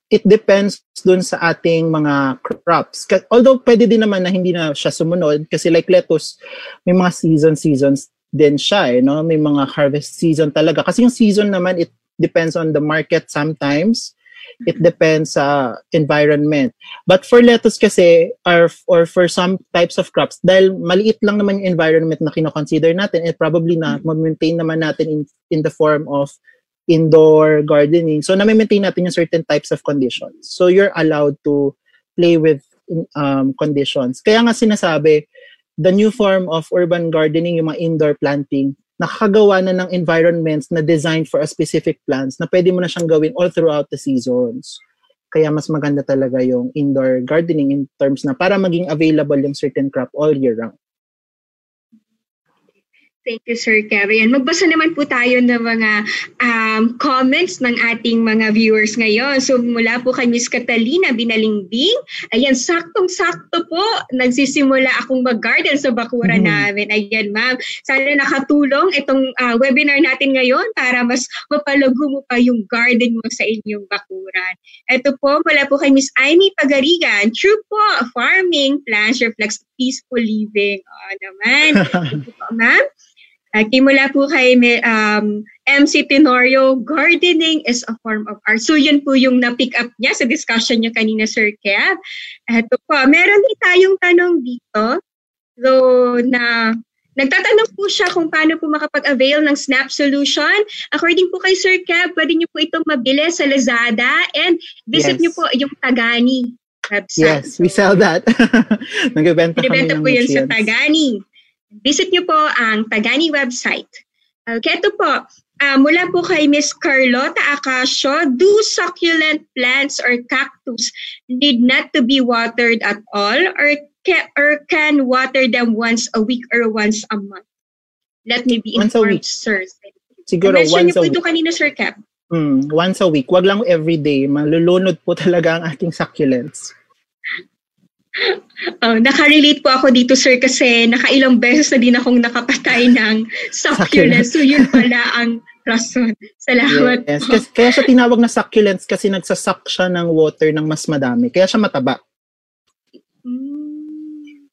it depends dun sa ating mga crops. Although pwede din naman na hindi na siya sumunod kasi like lettuce, may mga season seasons din siya eh, no? May mga harvest season talaga. Kasi yung season naman, it depends on the market sometimes. It depends sa uh, environment. But for lettuce kasi, or, or for some types of crops, dahil maliit lang naman yung environment na kinoconsider natin, it probably na maintain naman natin in, in the form of indoor gardening. So, na-maintain natin yung certain types of conditions. So, you're allowed to play with um, conditions. Kaya nga sinasabi, the new form of urban gardening, yung mga indoor planting, nakakagawa na ng environments na designed for a specific plants na pwede mo na siyang gawin all throughout the seasons. Kaya mas maganda talaga yung indoor gardening in terms na para maging available yung certain crop all year round. Thank you, Sir Kevin. Magbasa naman po tayo ng mga um, comments ng ating mga viewers ngayon. So mula po kay Miss Catalina Binalingbing, ayan, saktong-sakto po, nagsisimula akong mag-garden sa bakura mm-hmm. namin. Ayan, ma'am. Sana nakatulong itong uh, webinar natin ngayon para mas mapalago mo pa yung garden mo sa inyong bakuran. Ito po, mula po kay Miss Amy Pagarigan. True po, farming plants reflects peaceful living. O oh, naman. (laughs) Ito po, ma'am. Okay, mula po kay um, MC Tenorio, gardening is a form of art. So yun po yung na-pick up niya sa discussion niya kanina, Sir Kev. Ito po, meron din tayong tanong dito. So, na Nagtatanong po siya kung paano po makapag-avail ng Snap Solution. According po kay Sir Kev, pwede niyo po itong mabili sa Lazada and visit yes. niyo po yung Tagani website. Yes, we sell that. (laughs) Nagbebenta kami ng po yun sa Tagani. Visit niyo po ang Tagani website. Okay, ito po. Uh, mula po kay Miss Carlota Acasio, do succulent plants or cactus need not to be watered at all or, ca- or can water them once a week or once a month? Let me be once informed, sir. Siguro once niyo po ito kanina, Sir Cap. Hmm, once a week. Wag lang every day. Malulunod po talaga ang ating succulents. Oh, naka-relate po ako dito, sir, kasi nakailang beses na din akong nakapatay ng succulents. So, yun pala ang rason. Salamat yes, po. Kasi, kaya siya tinawag na succulents kasi nagsasak siya ng water ng mas madami. Kaya siya mataba. Mm.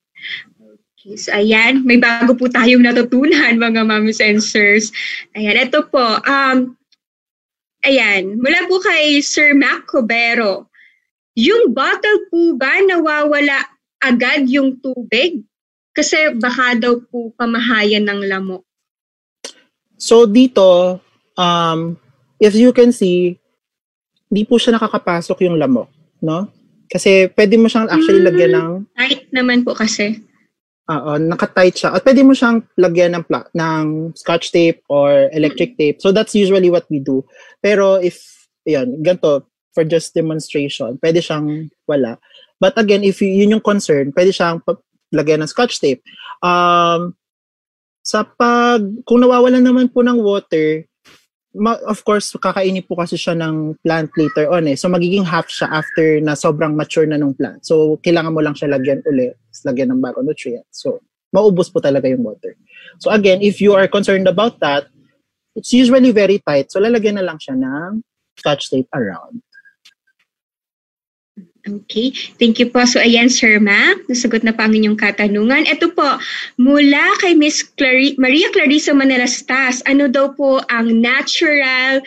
Okay, so ayan, may bago po tayong natutunan mga mamis and sirs. Ayan, ito po. Um, ayan, mula po kay Sir Mac Cobero. Yung bottle po ba nawawala agad yung tubig? Kasi baka daw po pamahayan ng lamok. So dito, um, if you can see, hindi po siya nakakapasok yung lamok, no? Kasi pwede mo siyang actually hmm, lagyan ng... Tight naman po kasi. Oo, naka-tight siya. At pwede mo siyang lagyan ng, pla- ng scotch tape or electric tape. So that's usually what we do. Pero if, yan, ganito, for just demonstration, pwede siyang wala. But again, if yun yung concern, pwede siyang lagyan ng scotch tape. Um, sa pag, kung nawawalan naman po ng water, ma- of course, kakainin po kasi siya ng plant later on eh. So, magiging half siya after na sobrang mature na ng plant. So, kailangan mo lang siya lagyan ulit, lagyan ng bagong nutrients. So, maubos po talaga yung water. So again, if you are concerned about that, it's usually very tight. So lalagyan na lang siya ng scotch tape around. Okay. Thank you po. So, ayan, Sir Ma. Nasagot na pa ang inyong katanungan. Ito po, mula kay Miss Clari- Maria Clarissa Manalastas, ano daw po ang natural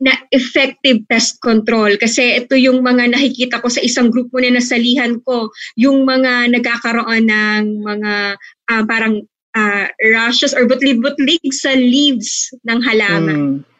na effective pest control? Kasi ito yung mga nakikita ko sa isang grupo na nasalihan ko, yung mga nagkakaroon ng mga uh, parang uh, rashes or butlig-butlig sa leaves ng halaman. Hmm.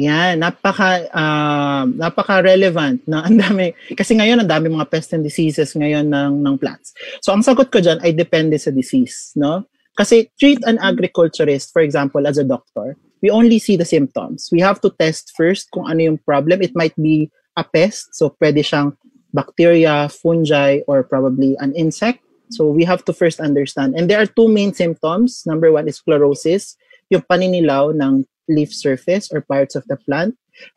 Ayan, napaka uh, napaka-relevant na ang dami kasi ngayon ang dami mga pests and diseases ngayon ng ng plants. So ang sagot ko diyan ay depende sa disease, no? Kasi treat an agriculturist, for example, as a doctor, we only see the symptoms. We have to test first kung ano yung problem. It might be a pest, so pwede siyang bacteria, fungi, or probably an insect. So we have to first understand. And there are two main symptoms. Number one is sclerosis, yung paninilaw ng leaf surface or parts of the plant.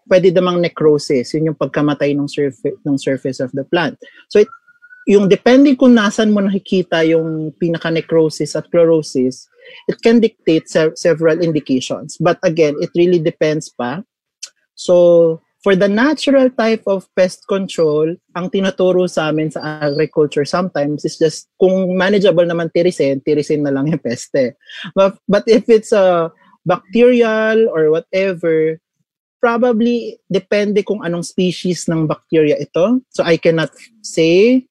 Pwede namang necrosis, yun yung pagkamatay ng surface ng surface of the plant. So it, yung depending kung nasan mo nakikita yung pinaka necrosis at chlorosis, it can dictate se- several indications. But again, it really depends pa. So for the natural type of pest control, ang tinuturo sa amin sa agriculture sometimes is just kung manageable naman tirisin, tirisin na lang yung peste. But, but if it's a bacterial or whatever, probably depende kung anong species ng bacteria ito. So I cannot say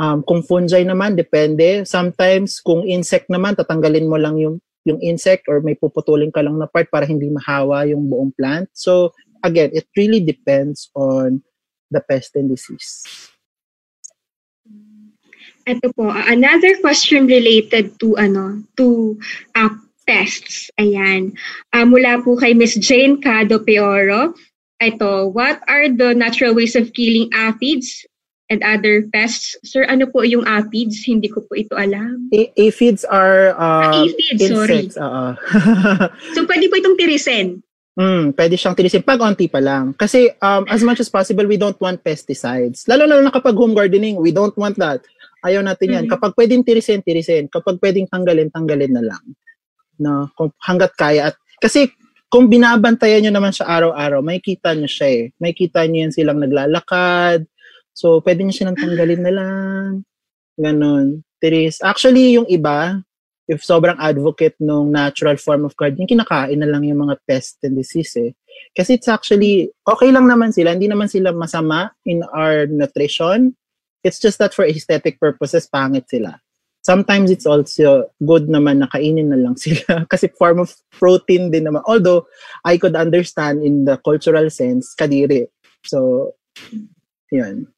um, kung fungi naman, depende. Sometimes kung insect naman, tatanggalin mo lang yung yung insect or may puputulin ka lang na part para hindi mahawa yung buong plant. So again, it really depends on the pest and disease. Ito po, another question related to ano, to uh, pests. Ayan. Uh, mula po kay Miss Jane Cado Peoro. Ito, what are the natural ways of killing aphids and other pests? Sir, ano po yung aphids? Hindi ko po ito alam. A- aphids are uh, ah, aphids, insects. Sorry. (laughs) Uh, so, pwede po itong tirisin? Mm, pwede siyang tirisin pag onti pa lang. Kasi um, as much as possible, we don't want pesticides. Lalo-lalo na kapag home gardening, we don't want that. Ayaw natin yan. Mm-hmm. Kapag pwedeng tirisin, tirisin. Kapag pwedeng tanggalin, tanggalin na lang no? Kung hanggat kaya. At, kasi kung binabantayan nyo naman siya araw-araw, may kita nyo siya eh. May kita nyo yan silang naglalakad. So, pwede nyo silang tanggalin na lang. Ganon. Tiris. Actually, yung iba, if sobrang advocate ng natural form of gardening, kinakain na lang yung mga pest and disease eh. Kasi it's actually, okay lang naman sila. Hindi naman sila masama in our nutrition. It's just that for aesthetic purposes, pangit sila sometimes it's also good naman na kainin na lang (laughs) sila kasi form of protein din naman. Although, I could understand in the cultural sense, kadiri. So, yun.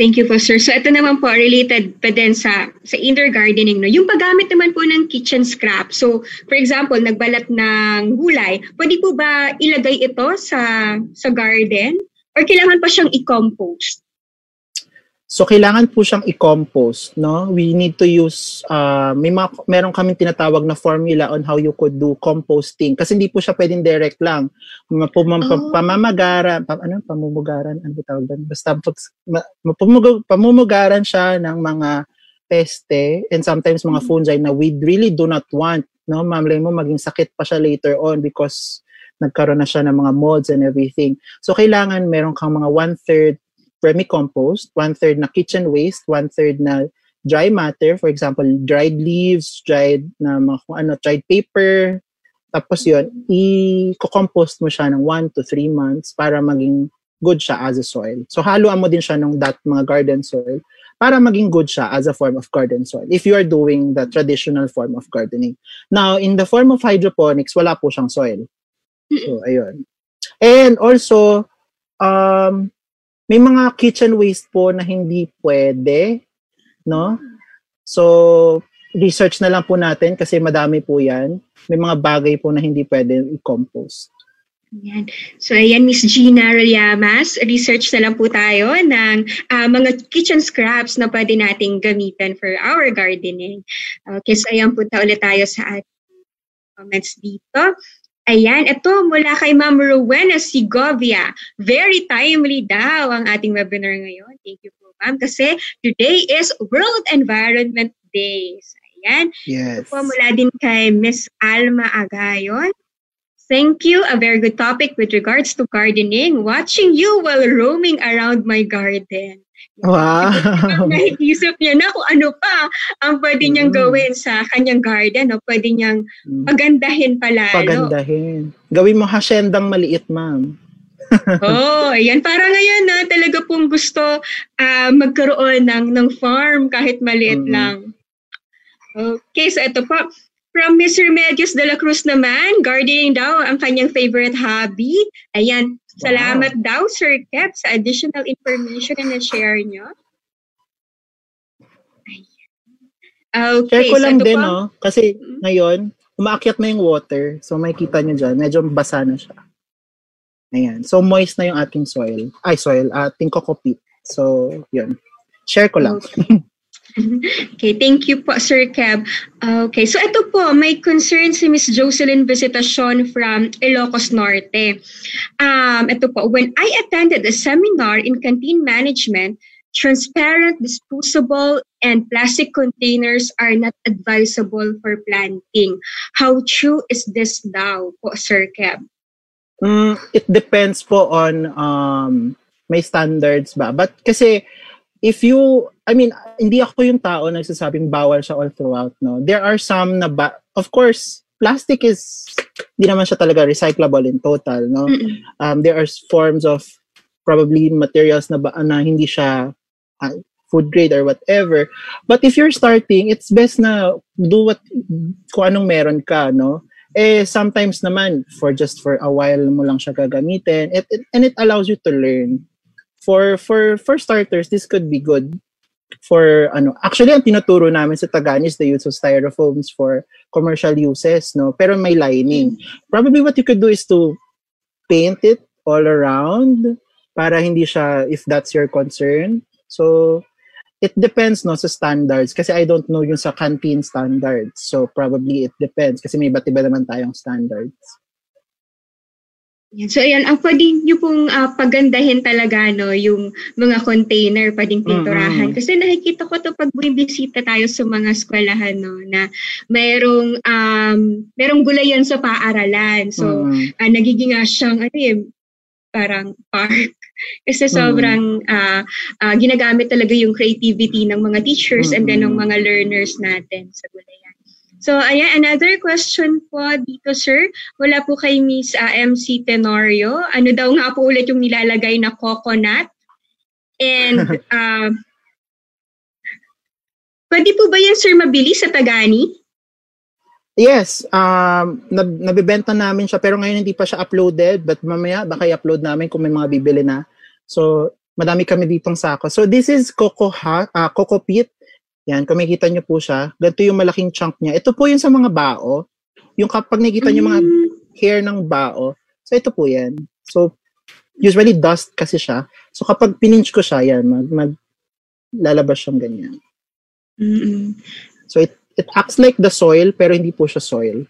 Thank you po, sir. So, ito naman po, related pa din sa, sa indoor gardening. No? Yung paggamit naman po ng kitchen scrap. So, for example, nagbalat ng gulay, pwede po ba ilagay ito sa, sa garden? Or kailangan pa siyang i-compost? So kailangan po siyang i-compost, no? We need to use uh, may mga, meron kaming tinatawag na formula on how you could do composting kasi hindi po siya pwedeng direct lang. Pum- oh. pamamagaran, pa, ano pamumugaran, ano ba tawag doon? Basta pag, pamumug, pamumugaran siya ng mga peste and sometimes mga mm. fungi na we really do not want, no? Mamlay mo maging sakit pa siya later on because nagkaroon na siya ng mga molds and everything. So kailangan meron kang mga one-third vermicompost, one-third na kitchen waste, one-third na dry matter, for example, dried leaves, dried na mga kung ano, dried paper. Tapos yun, i-compost mo siya ng 1 to 3 months para maging good siya as a soil. So haluan mo din siya ng that mga garden soil para maging good siya as a form of garden soil if you are doing the traditional form of gardening. Now, in the form of hydroponics, wala po siyang soil. So, ayun. And also, um, may mga kitchen waste po na hindi pwede, no? So, research na lang po natin kasi madami po yan. May mga bagay po na hindi pwede i-compost. Yan. So, ayan, Miss Gina Rayamas, research na lang po tayo ng uh, mga kitchen scraps na pwede nating gamitan for our gardening. Okay, so ayan po ta ulit tayo sa ating comments dito. Ayan, ito mula kay Ma'am Rowena Sigovia. Very timely daw ang ating webinar ngayon. Thank you po, ma'am. Kasi today is World Environment birthdays. Ayan. Yes. Po mula din kay Miss Alma Agayon. Thank you. A very good topic with regards to gardening. Watching you while roaming around my garden. Wow. Naisip niya na kung ano pa ang pwede niyang Mm. gawin sa kanyang garden. No? Pwede niyang Mm. pagandahin pala. no? Pagandahin. Gawin mo hasyendang maliit, ma'am. (laughs) oh, ayan. Para ngayon na talaga pong gusto ah, magkaroon ng, ng farm kahit maliit Mm. lang. Okay, so ito po. From Mr. Remedios de la Cruz naman, gardening daw ang kanyang favorite hobby. Ayan, Wow. salamat daw Sir Kev sa additional information na na-share nyo. Ayan. Okay, Share ko so lang ito din, po. no? Kasi Mm. ngayon, umaakyat na yung water. So, makikita nyo dyan, medyo basa na siya. Ayan. So, moist na yung ating soil. Ay, soil. Ating coco peat. So, yun. Share ko lang. Okay, (laughs) (laughs) thank you po, Sir Kev. Okay, so ito po, may concern si Miss Jocelyn Visitacion from Ilocos Norte. Um, ito po, when I attended a seminar in canteen management, transparent, disposable, and plastic containers are not advisable for planting. How true is this daw po, Sir Kev? Mm, it depends po on um, may standards ba. But kasi, if you, I mean, hindi ako yung tao na nagsasabing bawal siya all throughout, no? There are some na, ba, of course, plastic is, hindi naman siya talaga recyclable in total, no? Um, there are forms of probably materials na, ba, na hindi siya uh, food grade or whatever. But if you're starting, it's best na do what, kung anong meron ka, no? Eh, sometimes naman, for just for a while mo lang siya gagamitin, it, it, and it allows you to learn. For, for, for starters, this could be good for ano actually ang tinuturo namin sa Tagani is the use of styrofoams for commercial uses no? Pero may lining. Probably what you could do is to paint it all around para hindi siya if that's your concern. So it depends no sa standards. Kasi I don't know yung sa canteen standards. So probably it depends. Kasi may iba't iba naman tayong standards. So, ayan, ang pwede nyo pong ah, pagandahin talaga, no, yung mga container, pwedeng pinturahan. Mm-mm. Kasi nakikita ko to pag bumibisita tayo sa mga eskwelahan, no, na mayroong, um, mayroong gulayan sa paaralan. So, Mm. ah, nagiging nga siyang, ano eh, parang park. (laughs) Kasi sobrang ah, ah, ginagamit talaga yung creativity ng mga teachers and then ng mga learners natin sa gulayan. So, ayan, another question po dito, sir. Wala po kay Miss ah, MC Tenorio. Ano daw nga po ulit yung nilalagay na coconut? And, uh, (laughs) pwede po ba yan, sir, mabili sa Tagani? Yes, um, nab- nabibenta namin siya pero ngayon hindi pa siya uploaded but mamaya baka i-upload namin kung may mga bibili na. So, madami kami ditong sako. So, this is coco, ha- ah, coco peat. Yan, kung makikita nyo po siya, ganito yung malaking chunk niya. Ito po yung sa mga bao. Yung kapag nakikita nyo mga Mm, hair ng bao, so ito po yan. So, usually dust kasi siya. So, kapag pininch ko siya, yan, mag, mag lalabas siyang ganyan. mm-mm. So, it, it acts like the soil pero hindi po siya soil.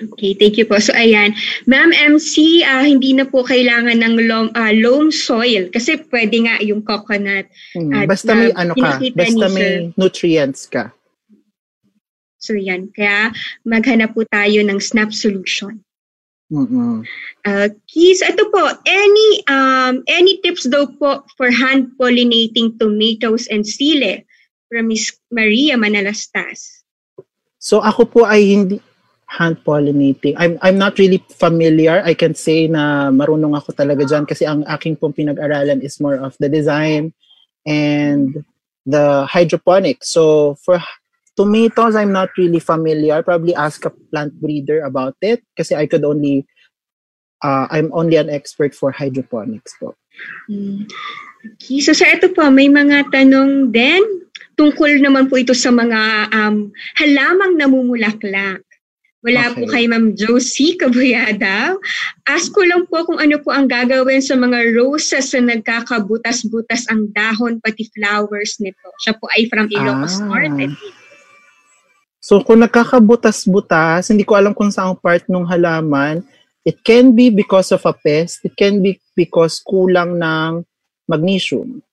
Okay, thank you po. So ayan, Ma'am MC, ah, hindi na po kailangan ng loam, ah, loam soil kasi pwede nga yung coconut. Mm, At basta may ano ka, basta ni may Sir. nutrients ka. So yan, kaya maghanap po tayo ng snap solution. Mm-mm. Okay, so ito po, any um any tips daw po for hand pollinating tomatoes and sile from Miss Maria Manalastas. So ako po ay hindi hand pollinating. I'm I'm not really familiar. I can say na marunong ako talaga diyan kasi ang aking pong pinag-aralan is more of the design and the hydroponics. So for tomatoes, I'm not really familiar. Probably ask a plant breeder about it kasi I could only uh, I'm only an expert for hydroponics po. Hmm. Okay, so sa ito po, may mga tanong din tungkol naman po ito sa mga um, halamang namumulaklak. Wala po Okay. kay Ma'am Josie Kabuyada. Ask ko lang po kung ano po ang gagawin sa mga roses na nagkakabutas-butas ang dahon pati flowers nito. Siya po ay from Ilocos Ah. Norte. So kung nagkakabutas-butas, hindi ko alam kung saang part ng halaman, it can be because of a pest, it can be because kulang ng magnesium.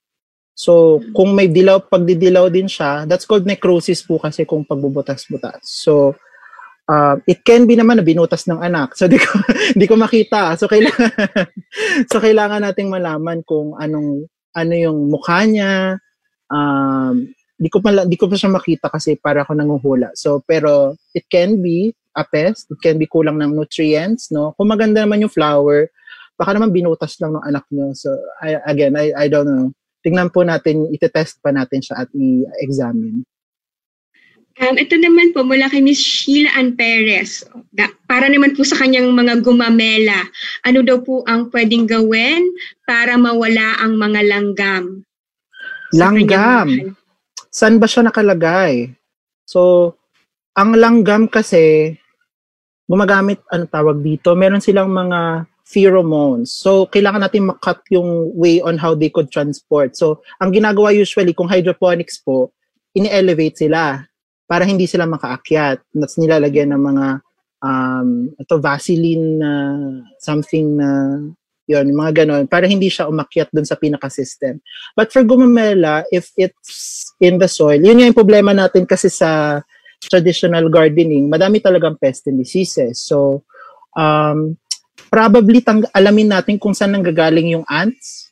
So, kung may dilaw, pagdidilaw din siya, that's called necrosis po kasi kung pagbubutas-butas. So, uh, it can be naman na binutas ng anak. So, (laughs) di ko, di ko makita. So, kailangan, (laughs) so, kailangan nating malaman kung anong, ano yung mukha niya. Um, di ko pa, di ko pa siya makita kasi para ako nanguhula. So, pero it can be a pest. It can be kulang ng nutrients, no? Kung maganda naman yung flower, baka naman binutas lang ng anak niyo. So, I, again, I, I don't know tingnan po natin, itetest pa natin siya at i-examine. Um, ito naman po mula kay Miss Sheila Ann Perez. Da, para naman po sa kanyang mga gumamela, ano daw po ang pwedeng gawin para mawala ang mga langgam? Langgam? Saan ba siya nakalagay? So, ang langgam kasi, gumagamit, ano tawag dito, meron silang mga pheromones. So, kailangan natin makat yung way on how they could transport. So, ang ginagawa usually, kung hydroponics po, ini-elevate sila para hindi sila makaakyat. That's nilalagyan ng mga um, ito, Vaseline na uh, something na yun, mga ganon, para hindi siya umakyat dun sa pinaka-system. But for gumamela, if it's in the soil, yun yung problema natin kasi sa traditional gardening, madami talagang pest and diseases. So, um, probably tang- alamin natin kung saan nanggagaling yung ants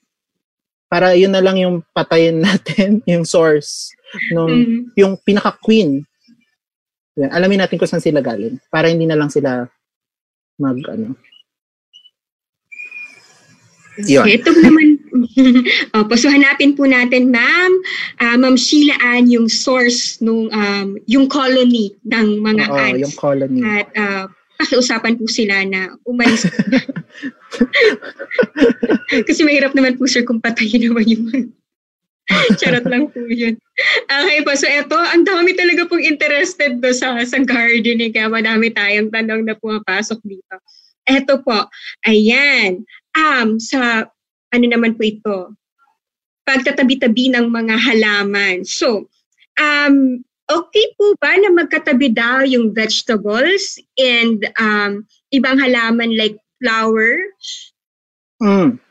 para yun na lang yung patayin (laughs) natin, yung source nung mm-hmm. yung pinaka queen. Yan, alamin natin kung saan sila galing para hindi na lang sila mag ano. Yun. Ito naman, (laughs) oh, so hanapin po natin, ma'am, uh, ma'am Sheila Ann, yung source nung, um, yung colony ng mga Oo, ants. yung colony. At uh, pakiusapan po sila na umalis. (laughs) (laughs) Kasi mahirap naman po sir kung patayin naman yung (laughs) Charot lang po yun. Okay po, so eto, ang dami talaga pong interested do sa, sa gardening, kaya madami tayong tanong na pumapasok dito. Eto po, ayan, um, sa, ano naman po ito, pagtatabi-tabi ng mga halaman. So, um, okay po ba na magkatabi daw yung vegetables and um, ibang halaman like flowers? Mm.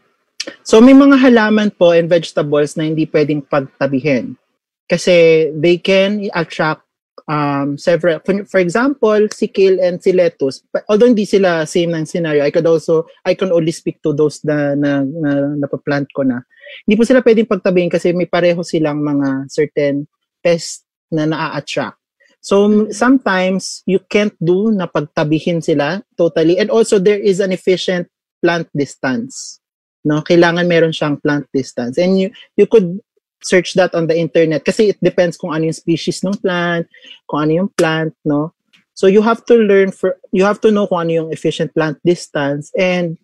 So may mga halaman po and vegetables na hindi pwedeng pagtabihin. Kasi they can attract um, several, for example, si kale and si lettuce, although hindi sila same ng scenario, I could also, I can only speak to those na, na, na napaplant ko na. Hindi po sila pwedeng pagtabihin kasi may pareho silang mga certain pest na naa-attract. So sometimes you can't do na pagtabihin sila totally and also there is an efficient plant distance. No, kailangan meron siyang plant distance. And you you could search that on the internet kasi it depends kung ano yung species ng plant, kung ano yung plant, no? So you have to learn for you have to know kung ano yung efficient plant distance and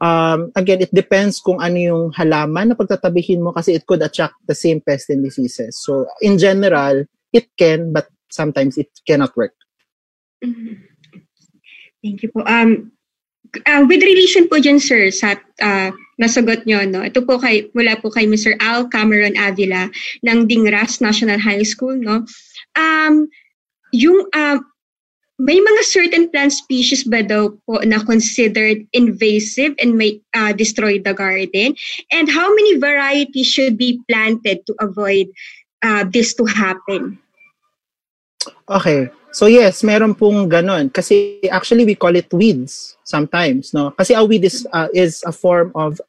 um, again, it depends kung ano yung halaman na pagtatabihin mo kasi it could attract the same pest and diseases. So in general, it can, but sometimes it cannot work. Mm-hmm. Thank you po. Um, uh, with relation po dyan, sir, sa uh, nasagot nyo, no? ito po kay, mula po kay Mr. Al Cameron Avila ng Dingras National High School. No? Um, yung uh, may mga certain plant species ba daw po na considered invasive and may uh, destroy the garden? And how many varieties should be planted to avoid uh, this to happen? Okay. So yes, meron pong ganon. Kasi actually we call it weeds sometimes, no? Kasi a weed is, uh, is a form of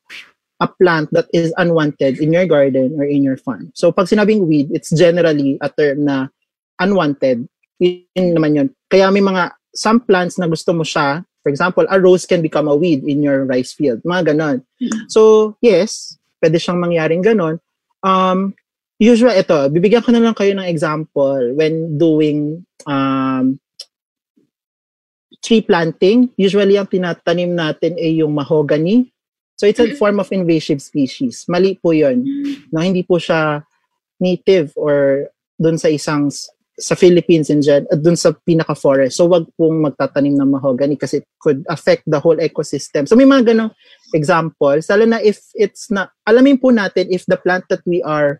a plant that is unwanted in your garden or in your farm. So pag sinabing weed, it's generally a term na unwanted. Yun naman yun. Kaya may mga, some plants na gusto mo siya, for example, a rose can become a weed in your rice field. Mga ganon. Mm-hmm. So yes, pwede siyang mangyaring ganon. Um, usually, ito, bibigyan ko na lang kayo ng example when doing um, tree planting. Usually, ang tinatanim natin ay yung mahogany. So, it's a mm-hmm. form of invasive species. Mali po yun. No, hindi po siya native or dun sa isang sa Philippines in gen, dun sa pinaka-forest. So, wag pong magtatanim ng mahogany kasi it could affect the whole ecosystem. So, may mga ganong examples. Lalo na if it's na, alamin po natin if the plant that we are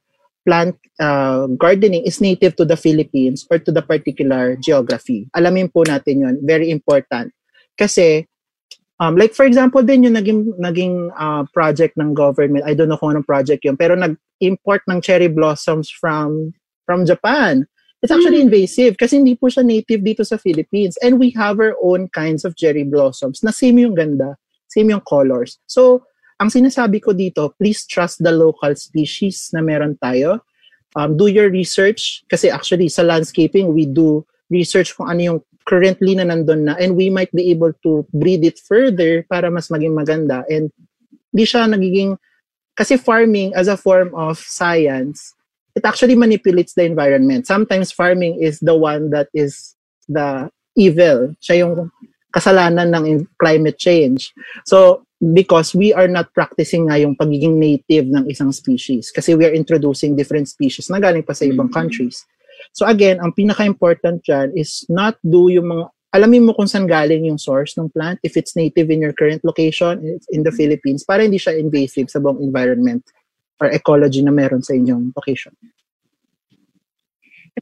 plant uh, gardening is native to the Philippines or to the particular geography. Alamin po natin yon Very important. Kasi Um, like for example din yung naging, naging uh, project ng government, I don't know kung anong project yun, pero nag-import ng cherry blossoms from from Japan. It's actually mm. invasive kasi hindi po siya native dito sa Philippines. And we have our own kinds of cherry blossoms na same yung ganda, same yung colors. So, ang sinasabi ko dito, please trust the local species na meron tayo. Um, do your research kasi actually sa landscaping, we do research kung ano yung currently na nandun na and we might be able to breed it further para mas maging maganda. And di siya nagiging, kasi farming as a form of science, it actually manipulates the environment. Sometimes farming is the one that is the evil. Siya yung kasalanan ng climate change. So, because we are not practicing nga yung pagiging native ng isang species kasi we are introducing different species na galing pa sa ibang mm-hmm. countries. So again, ang pinaka-important dyan is not do yung mga, alamin mo kung saan galing yung source ng plant, if it's native in your current location, in the Philippines, para hindi siya invasive sa buong environment or ecology na meron sa inyong location.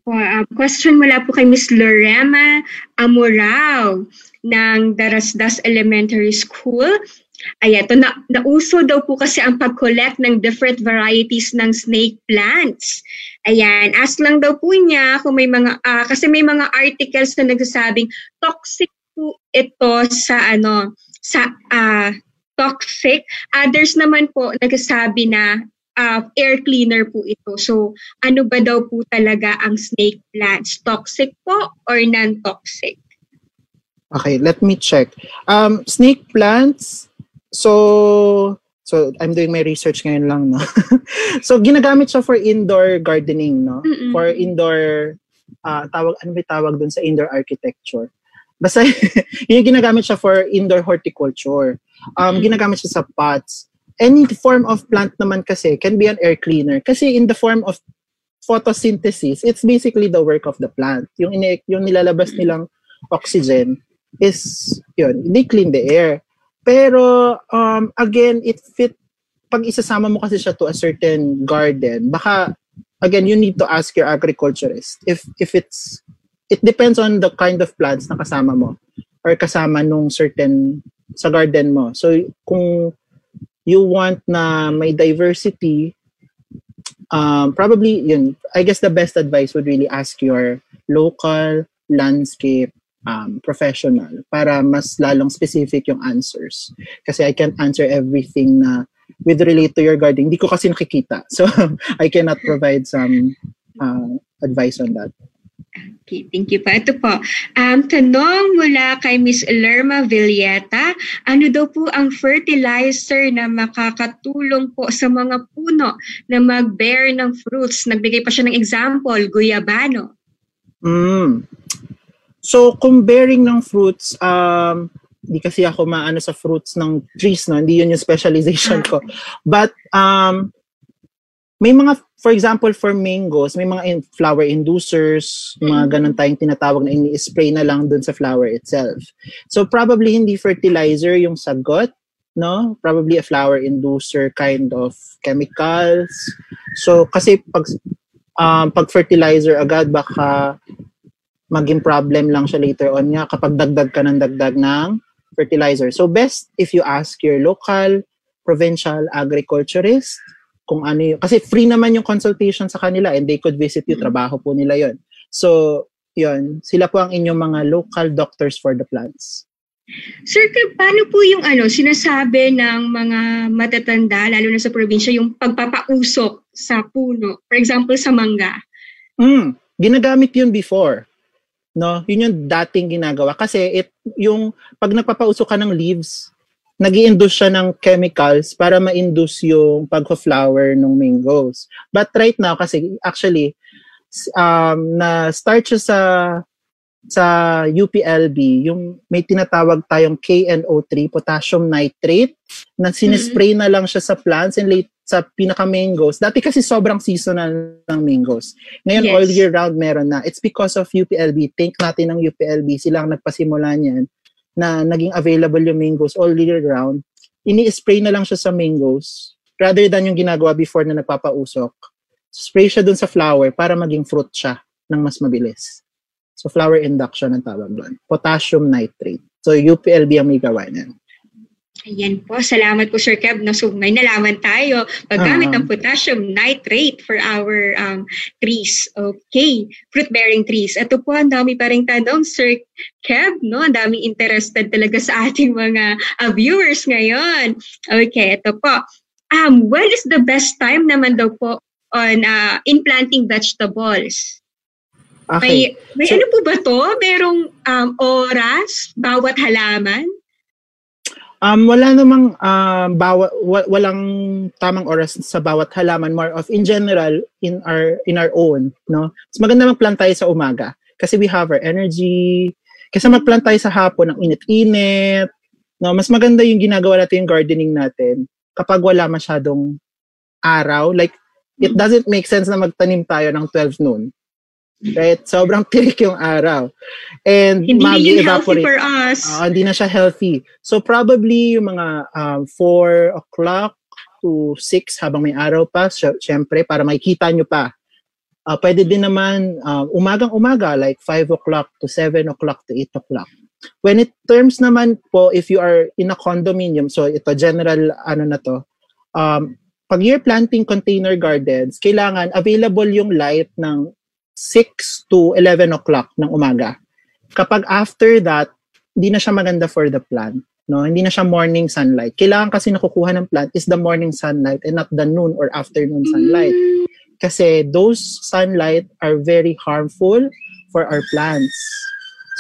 Po, uh, question mula po kay Miss Lorema Amorao ng Darasdas Elementary School. Ayan, to na, nauso daw po kasi ang pag-collect ng different varieties ng snake plants. Ayan, ask lang daw po niya kung may mga, uh, kasi may mga articles na nagsasabing toxic po ito sa ano, sa uh, toxic. Others naman po nagsasabi na uh, air cleaner po ito. So, ano ba daw po talaga ang snake plants? Toxic po or non-toxic? Okay, let me check. Um, snake plants, so, so I'm doing my research ngayon lang, no? (laughs) so, ginagamit siya for indoor gardening, no? Mm-mm. For indoor, uh, tawag, ano ba tawag dun sa indoor architecture? Basta, (laughs) yung ginagamit siya for indoor horticulture. Um, mm-hmm. Ginagamit siya sa pots any form of plant naman kasi can be an air cleaner. Kasi in the form of photosynthesis, it's basically the work of the plant. Yung, ini- yung nilalabas nilang oxygen is, yun, they clean the air. Pero, um, again, it fit, pag isasama mo kasi siya to a certain garden, baka, again, you need to ask your agriculturist if, if it's, it depends on the kind of plants na kasama mo or kasama nung certain sa garden mo. So, kung you want na may diversity, um, probably yun, I guess the best advice would really ask your local landscape um, professional para mas lalong specific yung answers. Kasi I can't answer everything na with relate to your gardening. Hindi ko kasi nakikita. So, (laughs) I cannot provide some uh, advice on that. Okay, thank you po. Ito po, um, tanong mula kay Miss Lerma Villeta, ano daw po ang fertilizer na makakatulong po sa mga puno na mag-bear ng fruits? Nagbigay pa siya ng example, guyabano. Mm. So, kung bearing ng fruits, um, hindi kasi ako maano sa fruits ng trees, no? Hindi yun yung specialization ko. (laughs) But, um, may mga for example, for mangoes, may mga in- flower inducers, mga mm-hmm. ganun tayong tinatawag na ini-spray na lang dun sa flower itself. So probably hindi fertilizer yung sagot, no? Probably a flower inducer kind of chemicals. So kasi pag um, pag fertilizer agad baka maging problem lang siya later on nga kapag dagdag ka ng dagdag ng fertilizer. So best if you ask your local provincial agriculturist kung ano yung, kasi free naman yung consultation sa kanila and they could visit you, mm-hmm. trabaho po nila yon So, yon sila po ang inyong mga local doctors for the plants. Sir, paano po yung ano, sinasabi ng mga matatanda, lalo na sa probinsya, yung pagpapausok sa puno? For example, sa mangga. Mm, ginagamit yun before. No, yun yung dating ginagawa kasi it yung pag nagpapausok ka ng leaves, nag induce siya ng chemicals para ma-induce yung pagko-flower ng mangoes. But right now, kasi actually, um, na-start siya sa sa UPLB, yung may tinatawag tayong KNO3, potassium nitrate, na sinispray mm-hmm. na lang siya sa plants and late sa pinaka-mangoes. Dati kasi sobrang seasonal ng mangoes. Ngayon, yes. all year round meron na. It's because of UPLB. Think natin ng UPLB. Sila ang nagpasimula niyan na naging available yung mangoes all year round, ini-spray na lang siya sa mangoes rather than yung ginagawa before na nagpapausok. Spray siya dun sa flower para maging fruit siya ng mas mabilis. So flower induction ang tawag doon. Potassium nitrate. So UPLB ang may gawa niyan. Ayan po, salamat po Sir Kev. No, so may nalaman tayo paggamit uh-huh. ng potassium nitrate for our um, trees. Okay, fruit-bearing trees. Ito po, ang dami pa rin tanong Sir Kev. No? Ang dami interested talaga sa ating mga uh, viewers ngayon. Okay, ito po. Um, when is the best time naman daw po on uh, in planting vegetables? Okay. May, may so, ano po ba to? Merong um, oras bawat halaman? Um, wala namang uh, bawa, wa- walang tamang oras sa bawat halaman more of in general in our in our own no? Mas maganda magplant tayo sa umaga kasi we have our energy. Kasi magplant tayo sa hapon ng init-init no? Mas maganda yung ginagawa natin yung gardening natin kapag wala masyadong araw. Like it doesn't make sense na magtanim tayo ng 12 noon Right? Sobrang (laughs) tirik yung araw. And hindi healthy for us. Uh, hindi na siya healthy. So probably yung mga um, 4 o'clock to 6 habang may araw pa, syempre, para makikita nyo pa. Uh, pwede din naman uh, umagang-umaga, like 5 o'clock to 7 o'clock to 8 o'clock. When it terms naman po, if you are in a condominium, so ito general ano na to, um, pag you're planting container gardens, kailangan available yung light ng 6 to 11 o'clock ng umaga. Kapag after that, hindi na siya maganda for the plant. No, hindi na siya morning sunlight. Kailangan kasi nakukuha ng plant is the morning sunlight and not the noon or afternoon sunlight. Kasi those sunlight are very harmful for our plants.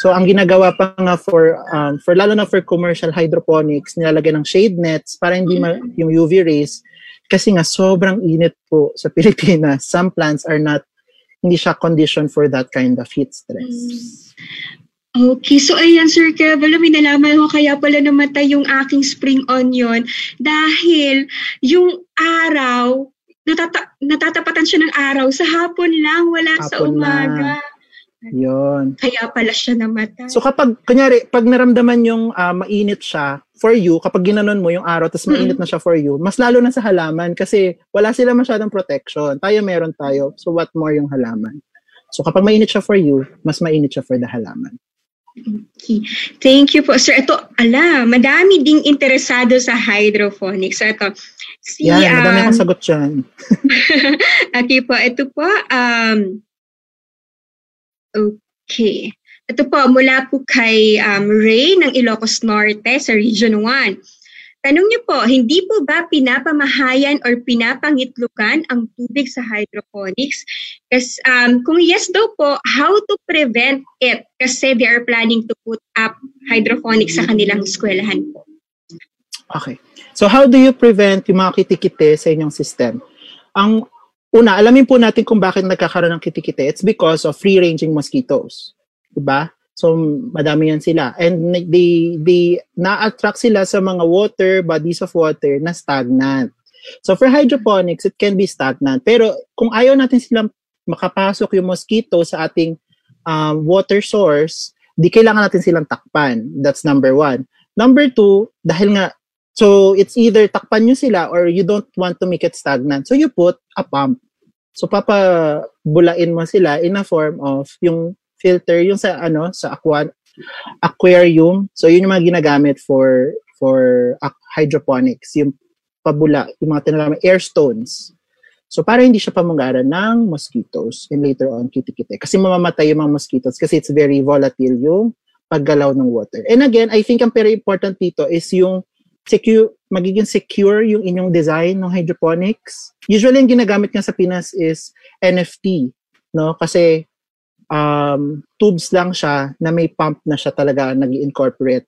So ang ginagawa pa nga for um, for lalo na for commercial hydroponics, nilalagay ng shade nets para hindi ma- yung UV rays kasi nga sobrang init po sa (laughs) Pilipinas. Some plants are not hindi siya condition for that kind of heat stress. Okay, so ayan Sir Kev, alam mo, nalaman ko kaya pala namatay yung aking spring onion dahil yung araw, natata- natatapatan siya ng araw, sa hapon lang, wala hapon sa umaga. Na. Yon. Kaya pala siya namatay. So kapag, kunyari, pag naramdaman yung uh, mainit siya, for you, kapag ginanon mo yung araw, tapos mainit na siya for you, mas lalo na sa halaman kasi wala sila masyadong protection. Tayo meron tayo, so what more yung halaman. So kapag mainit siya for you, mas mainit siya for the halaman. Okay. Thank you po, sir. Ito, ala, madami ding interesado sa hydroponics. So, ito, si, Yan, madami um, akong sagot dyan. (laughs) okay po, ito po, um, Okay. Ito po, mula po kay um, Ray ng Ilocos Norte sa Region 1. Tanong niyo po, hindi po ba pinapamahayan or pinapangitlukan ang tubig sa hydroponics? Kasi, um, kung yes daw po, how to prevent it? Kasi they are planning to put up hydroponics sa kanilang eskwelahan po. Okay. So how do you prevent yung mga kitikite sa inyong system? Ang una, alamin po natin kung bakit nagkakaroon ng kitikite. It's because of free-ranging mosquitoes. Diba? So, madami yan sila. And they, they na-attract sila sa mga water, bodies of water na stagnant. So, for hydroponics, it can be stagnant. Pero kung ayaw natin silang makapasok yung mosquito sa ating um, water source, di kailangan natin silang takpan. That's number one. Number two, dahil nga, so it's either takpan nyo sila or you don't want to make it stagnant. So you put a pump. So papabulain mo sila in a form of yung filter yung sa ano sa aqua, aquarium. So yun yung mga ginagamit for for hydroponics, yung pabula, yung mga tinatawag air stones. So para hindi siya pamungaran ng mosquitoes and later on kitikite. Kasi mamamatay yung mga mosquitoes kasi it's very volatile yung paggalaw ng water. And again, I think ang very important dito is yung secure, magiging secure yung inyong design ng hydroponics. Usually, yung ginagamit nga sa Pinas is NFT, no? Kasi um, tubes lang siya na may pump na siya talaga nag incorporate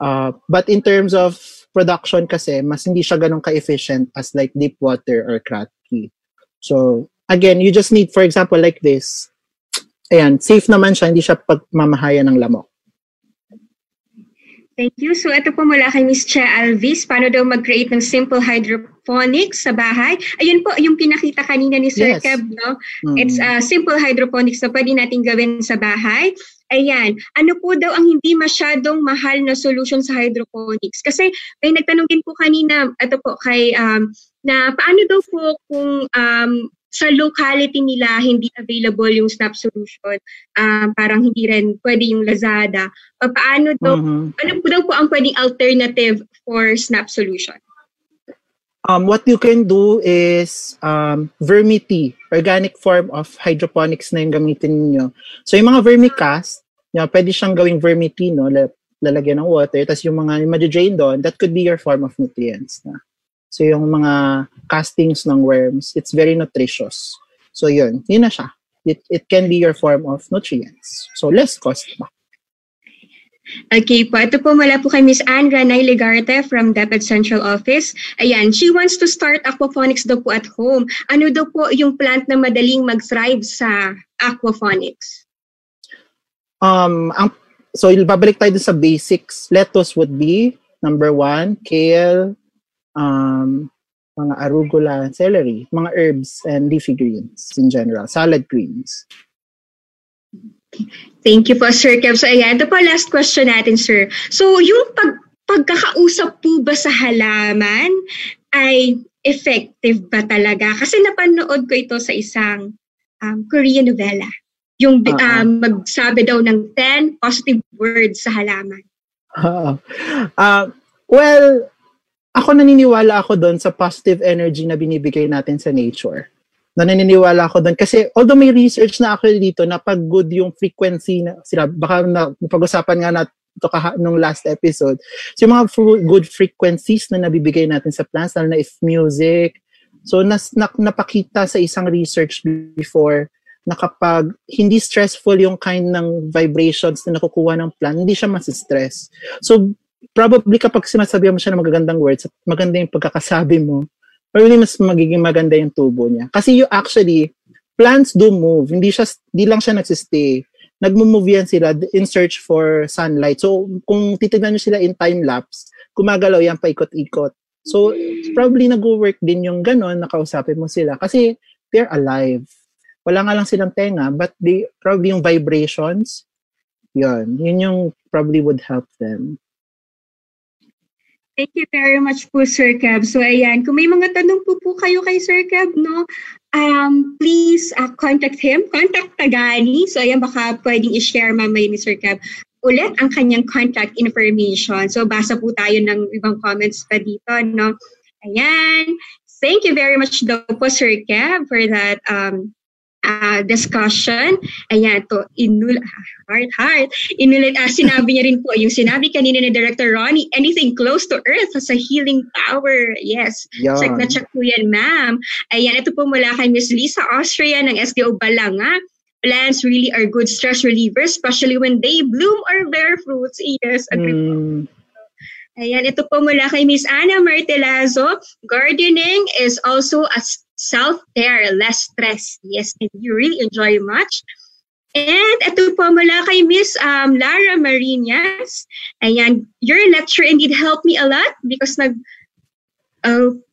uh, but in terms of production kasi, mas hindi siya ganun ka-efficient as like deep water or Kratky. So, again, you just need, for example, like this. Ayan, safe naman siya, hindi siya pagmamahayan ng lamok. Thank you. So ito po mula kay Ms. Che Alvis, paano daw mag-create ng simple hydroponics sa bahay? Ayun po, yung pinakita kanina ni Sir yes. Kev, no? Mm. It's a uh, simple hydroponics na pwede natin gawin sa bahay. Ayan, ano po daw ang hindi masyadong mahal na solution sa hydroponics? Kasi may nagtanong din po kanina, ito po, kay, um, na paano daw po kung um, sa locality nila hindi available yung Snap solution, uh, parang hindi rin pwede yung Lazada, paano daw, mm-hmm. ano po daw po ang pwedeng alternative for Snap solution? Um, what you can do is um, vermi organic form of hydroponics na yung gamitin niyo. So yung mga vermicast, yeah, pwede siyang gawing vermi no? Lalagyan ng water. Tapos yung mga yung drain doon, that could be your form of nutrients. Na. So yung mga castings ng worms, it's very nutritious. So yun, yun na siya. It, it can be your form of nutrients. So less cost pa. Okay po, ito po mula po kay Miss Anne Ranay Legarte from DepEd Central Office. Ayan, she wants to start aquaponics daw po at home. Ano daw po yung plant na madaling mag-thrive sa aquaponics? Um, ang, so, babalik tayo sa basics. Lettuce would be, number one, kale, um, mga arugula, celery, mga herbs and leafy greens in general, salad greens. Thank you po, Sir Kev. So, ayan, ito po last question natin, Sir. So, yung pag, pagkakausap po ba sa halaman ay effective ba talaga? Kasi napanood ko ito sa isang um, Korean novela. Yung uh-huh. um, magsabi daw ng 10 positive words sa halaman. Uh, (laughs) uh, well, ako naniniwala ako doon sa positive energy na binibigay natin sa nature na naniniwala ako doon. Kasi although may research na ako dito na pag good yung frequency na sila, baka na, pag-usapan nga natin ito kaha, nung last episode. So yung mga good frequencies na nabibigay natin sa plants, lalo na if music. So nas, na, napakita sa isang research before na kapag hindi stressful yung kind ng vibrations na nakukuha ng plant, hindi siya mas-stress. So probably kapag sinasabi mo siya ng magagandang words, maganda yung pagkakasabi mo, probably mas magiging maganda yung tubo niya. Kasi you actually, plants do move. Hindi siya, di lang siya nagsistay. Nagmo-move yan sila in search for sunlight. So, kung titignan nyo sila in time-lapse, gumagalaw yan paikot-ikot. So, probably nag-work din yung ganon, nakausapin mo sila. Kasi, they're alive. Wala nga lang silang tenga, but they, probably yung vibrations, yun. Yun yung probably would help them. Thank you very much po, Sir Kev. So, ayan, kung may mga tanong po po kayo kay Sir Kev, no, um, please uh, contact him, contact Tagani. So, ayan, baka pwedeng i-share mamay ni Sir Kev ulit ang kanyang contact information. So, basa po tayo ng ibang comments pa dito, no. Ayan. Thank you very much daw po, Sir Kev, for that um, uh, discussion. Ayan, to inul heart heart. Inulit uh, sinabi niya rin po yung sinabi kanina ni Director Ronnie, anything close to earth has a healing power. Yes. Yan. Check na check po yan, ma'am. Ayan, ito po mula kay Miss Lisa Austria ng SDO Balanga. Plants really are good stress relievers, especially when they bloom or bear fruits. Yes, agree mm. Ayan, ito po mula kay Miss Ana Martelazo. Gardening is also a self-care, less stress. Yes, and you really enjoy much. And ito po mula kay Miss um, Lara Marinas. Ayan, your lecture indeed helped me a lot because nag,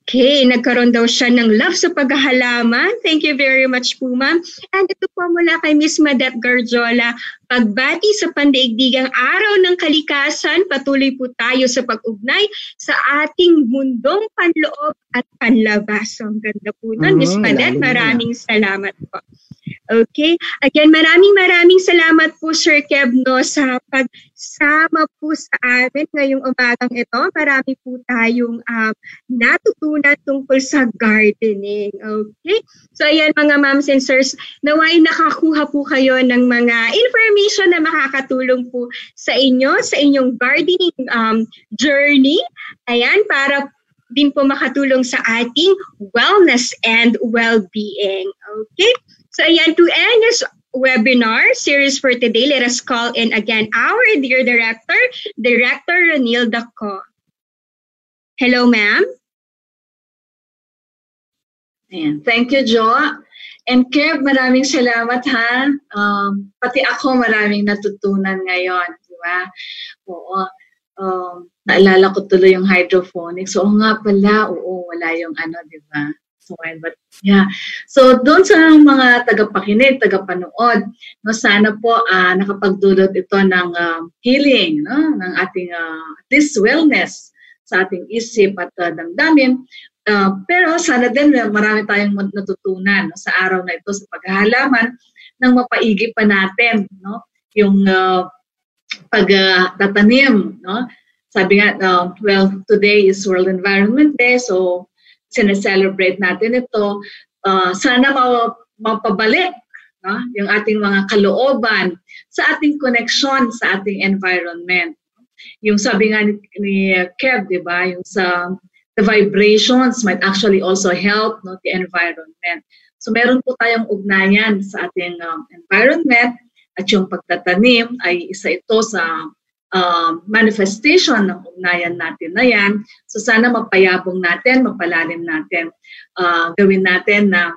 okay, nagkaroon daw siya ng love sa paghahalaman. Thank you very much po, ma'am. And ito po mula kay Miss Madet Garjola. Pagbati sa pandaigdigang araw ng kalikasan, patuloy po tayo sa pag-ugnay sa ating mundong panloob at panlabas. So, ang ganda po nun. Miss Madet, maraming salamat po. Okay. Again, maraming maraming salamat po Sir Kev no, sa pagsama po sa amin ngayong umagang ito. Marami po tayong um, natutunan tungkol sa gardening. Okay? So ayan mga moms and sirs, naway nakakuha po kayo ng mga information na makakatulong po sa inyo, sa inyong gardening um, journey. Ayan, para din po makatulong sa ating wellness and well-being. Okay? So ayan, to end this webinar series for today, let us call in again our dear director, Director Ranilda Co. Hello, ma'am. Ayan. Thank you, Jo. And Kev, maraming salamat ha. Um, pati ako maraming natutunan ngayon, di ba? Oo. Um, naalala ko tuloy yung hydroponics. Oo nga pala, oo, wala yung ano, di ba? soil. But yeah. So doon sa mga tagapakinig, tagapanood, no sana po uh, nakapagdulot ito ng uh, healing, no, ng ating uh, least wellness sa ating isip at uh, damdamin. Uh, pero sana din marami tayong natutunan no, sa araw na ito sa paghahalaman ng mapaigi pa natin no yung uh, pagtatanim uh, no sabi nga uh, well today is World Environment Day so sineselebrate natin ito uh, sana ma- mapabalik no? yung ating mga kalooban sa ating connection sa ating environment. Yung sabi nga ni, ni Kev, di ba, yung sa the vibrations might actually also help no, the environment. So meron po tayong ugnayan sa ating um, environment at yung pagtatanim ay isa ito sa uh, manifestation ng ugnayan natin na yan. So sana mapayabong natin, mapalalim natin, uh, gawin natin na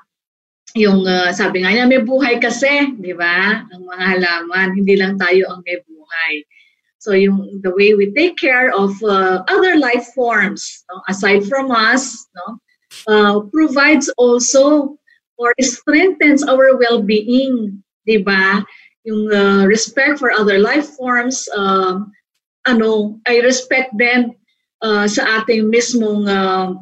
yung uh, sabi nga niya, may buhay kasi, di ba? Ang mga halaman, hindi lang tayo ang may buhay. So yung the way we take care of uh, other life forms, no, aside from us, no, uh, provides also or strengthens our well-being, di ba? Yung uh, respect for other life forms, uh, ano, I respect them uh, sa ating mismong uh,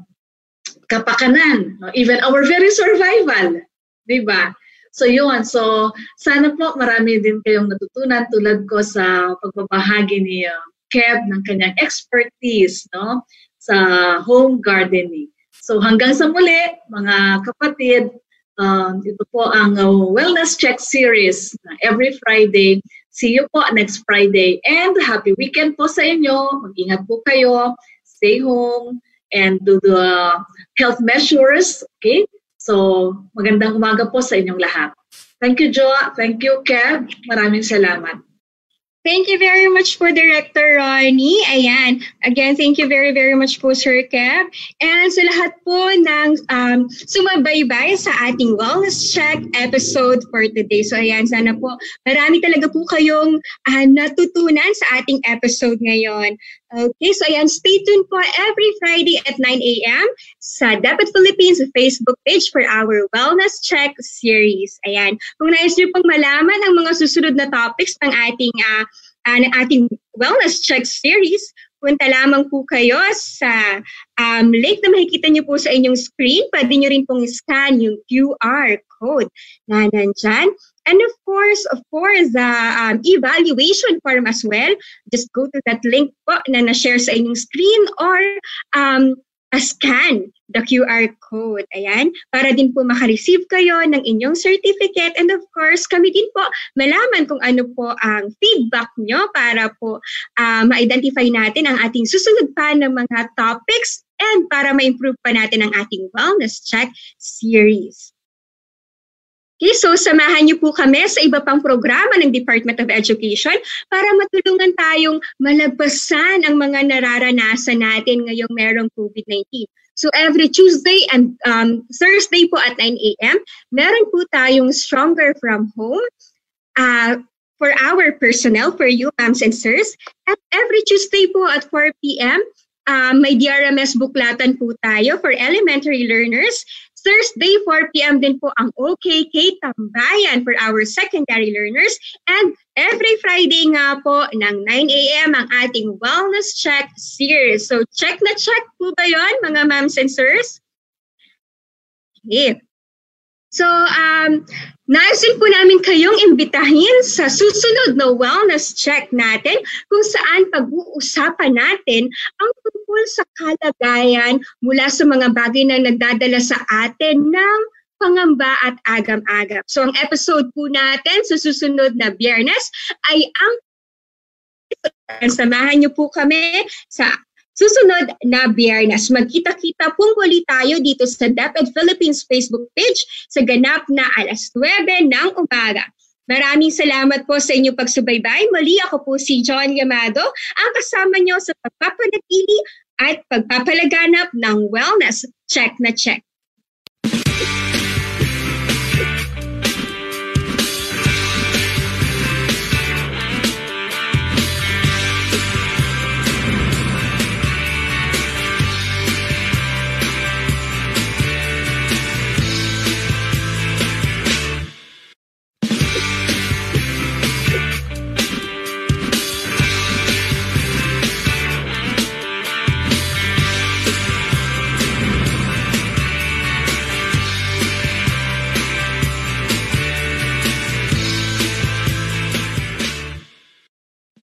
kapakanan, no? even our very survival, Di ba? So yun, so sana po marami din kayong natutunan tulad ko sa pagbabahagi ni uh, Kev ng kanyang expertise no sa home gardening. So hanggang sa muli mga kapatid, um, ito po ang uh, Wellness Check series na every Friday. See you po next Friday and happy weekend po sa inyo. Mag-ingat po kayo, stay home and do the health measures, okay? So, magandang umaga po sa inyong lahat. Thank you, Jo. Thank you, Kev. Maraming salamat. Thank you very much po, Director Ronnie. Ayan. Again, thank you very, very much po, Sir Kev. And sa lahat po ng um, sumabaybay sa ating Wellness Check episode for today. So ayan, sana po marami talaga po kayong uh, natutunan sa ating episode ngayon. Okay, so ayan, stay tuned po every Friday at 9 a.m. sa Dapat Philippines Facebook page for our Wellness Check series. Ayan, kung nais niyo pong malaman ang mga susunod na topics ng ating uh, uh, ng ating Wellness Check series, punta lamang po kayo sa um, link na makikita niyo po sa inyong screen. Pwede niyo rin pong scan yung QR code na nandyan. And of course, of course, the um, evaluation form as well. Just go to that link po na na-share sa inyong screen or um, a scan the QR code. Ayan, para din po makareceive kayo ng inyong certificate. And of course, kami din po malaman kung ano po ang feedback nyo para po uh, ma-identify natin ang ating susunod pa ng mga topics and para ma-improve pa natin ang ating wellness check series. Okay, so samahan niyo po kami sa iba pang programa ng Department of Education para matulungan tayong malagpasan ang mga nararanasan natin ngayong merong COVID-19. So every Tuesday and um, Thursday po at 9 a.m., meron po tayong Stronger from Home uh, for our personnel, for you, ma'ams and sirs. At every Tuesday po at 4 p.m., uh, may DRMS buklatan po tayo for elementary learners Thursday, 4 p.m. din po ang OKK Tambayan for our secondary learners. And every Friday nga po ng 9 a.m. ang ating Wellness Check series. So check na check po ba yon mga ma'ams and sirs? Okay. So, um, naisin po namin kayong imbitahin sa susunod na wellness check natin kung saan pag-uusapan natin ang tungkol sa kalagayan mula sa mga bagay na nagdadala sa atin ng pangamba at agam-agam. So, ang episode po natin sa susunod na biyernes ay ang Samahan niyo po kami sa Susunod na biyernes, magkita-kita pong muli tayo dito sa DepEd Philippines Facebook page sa ganap na alas 9 ng umaga. Maraming salamat po sa inyong pagsubaybay. Muli ako po si John Yamado, ang kasama nyo sa pagpapanatili at pagpapalaganap ng wellness check na check.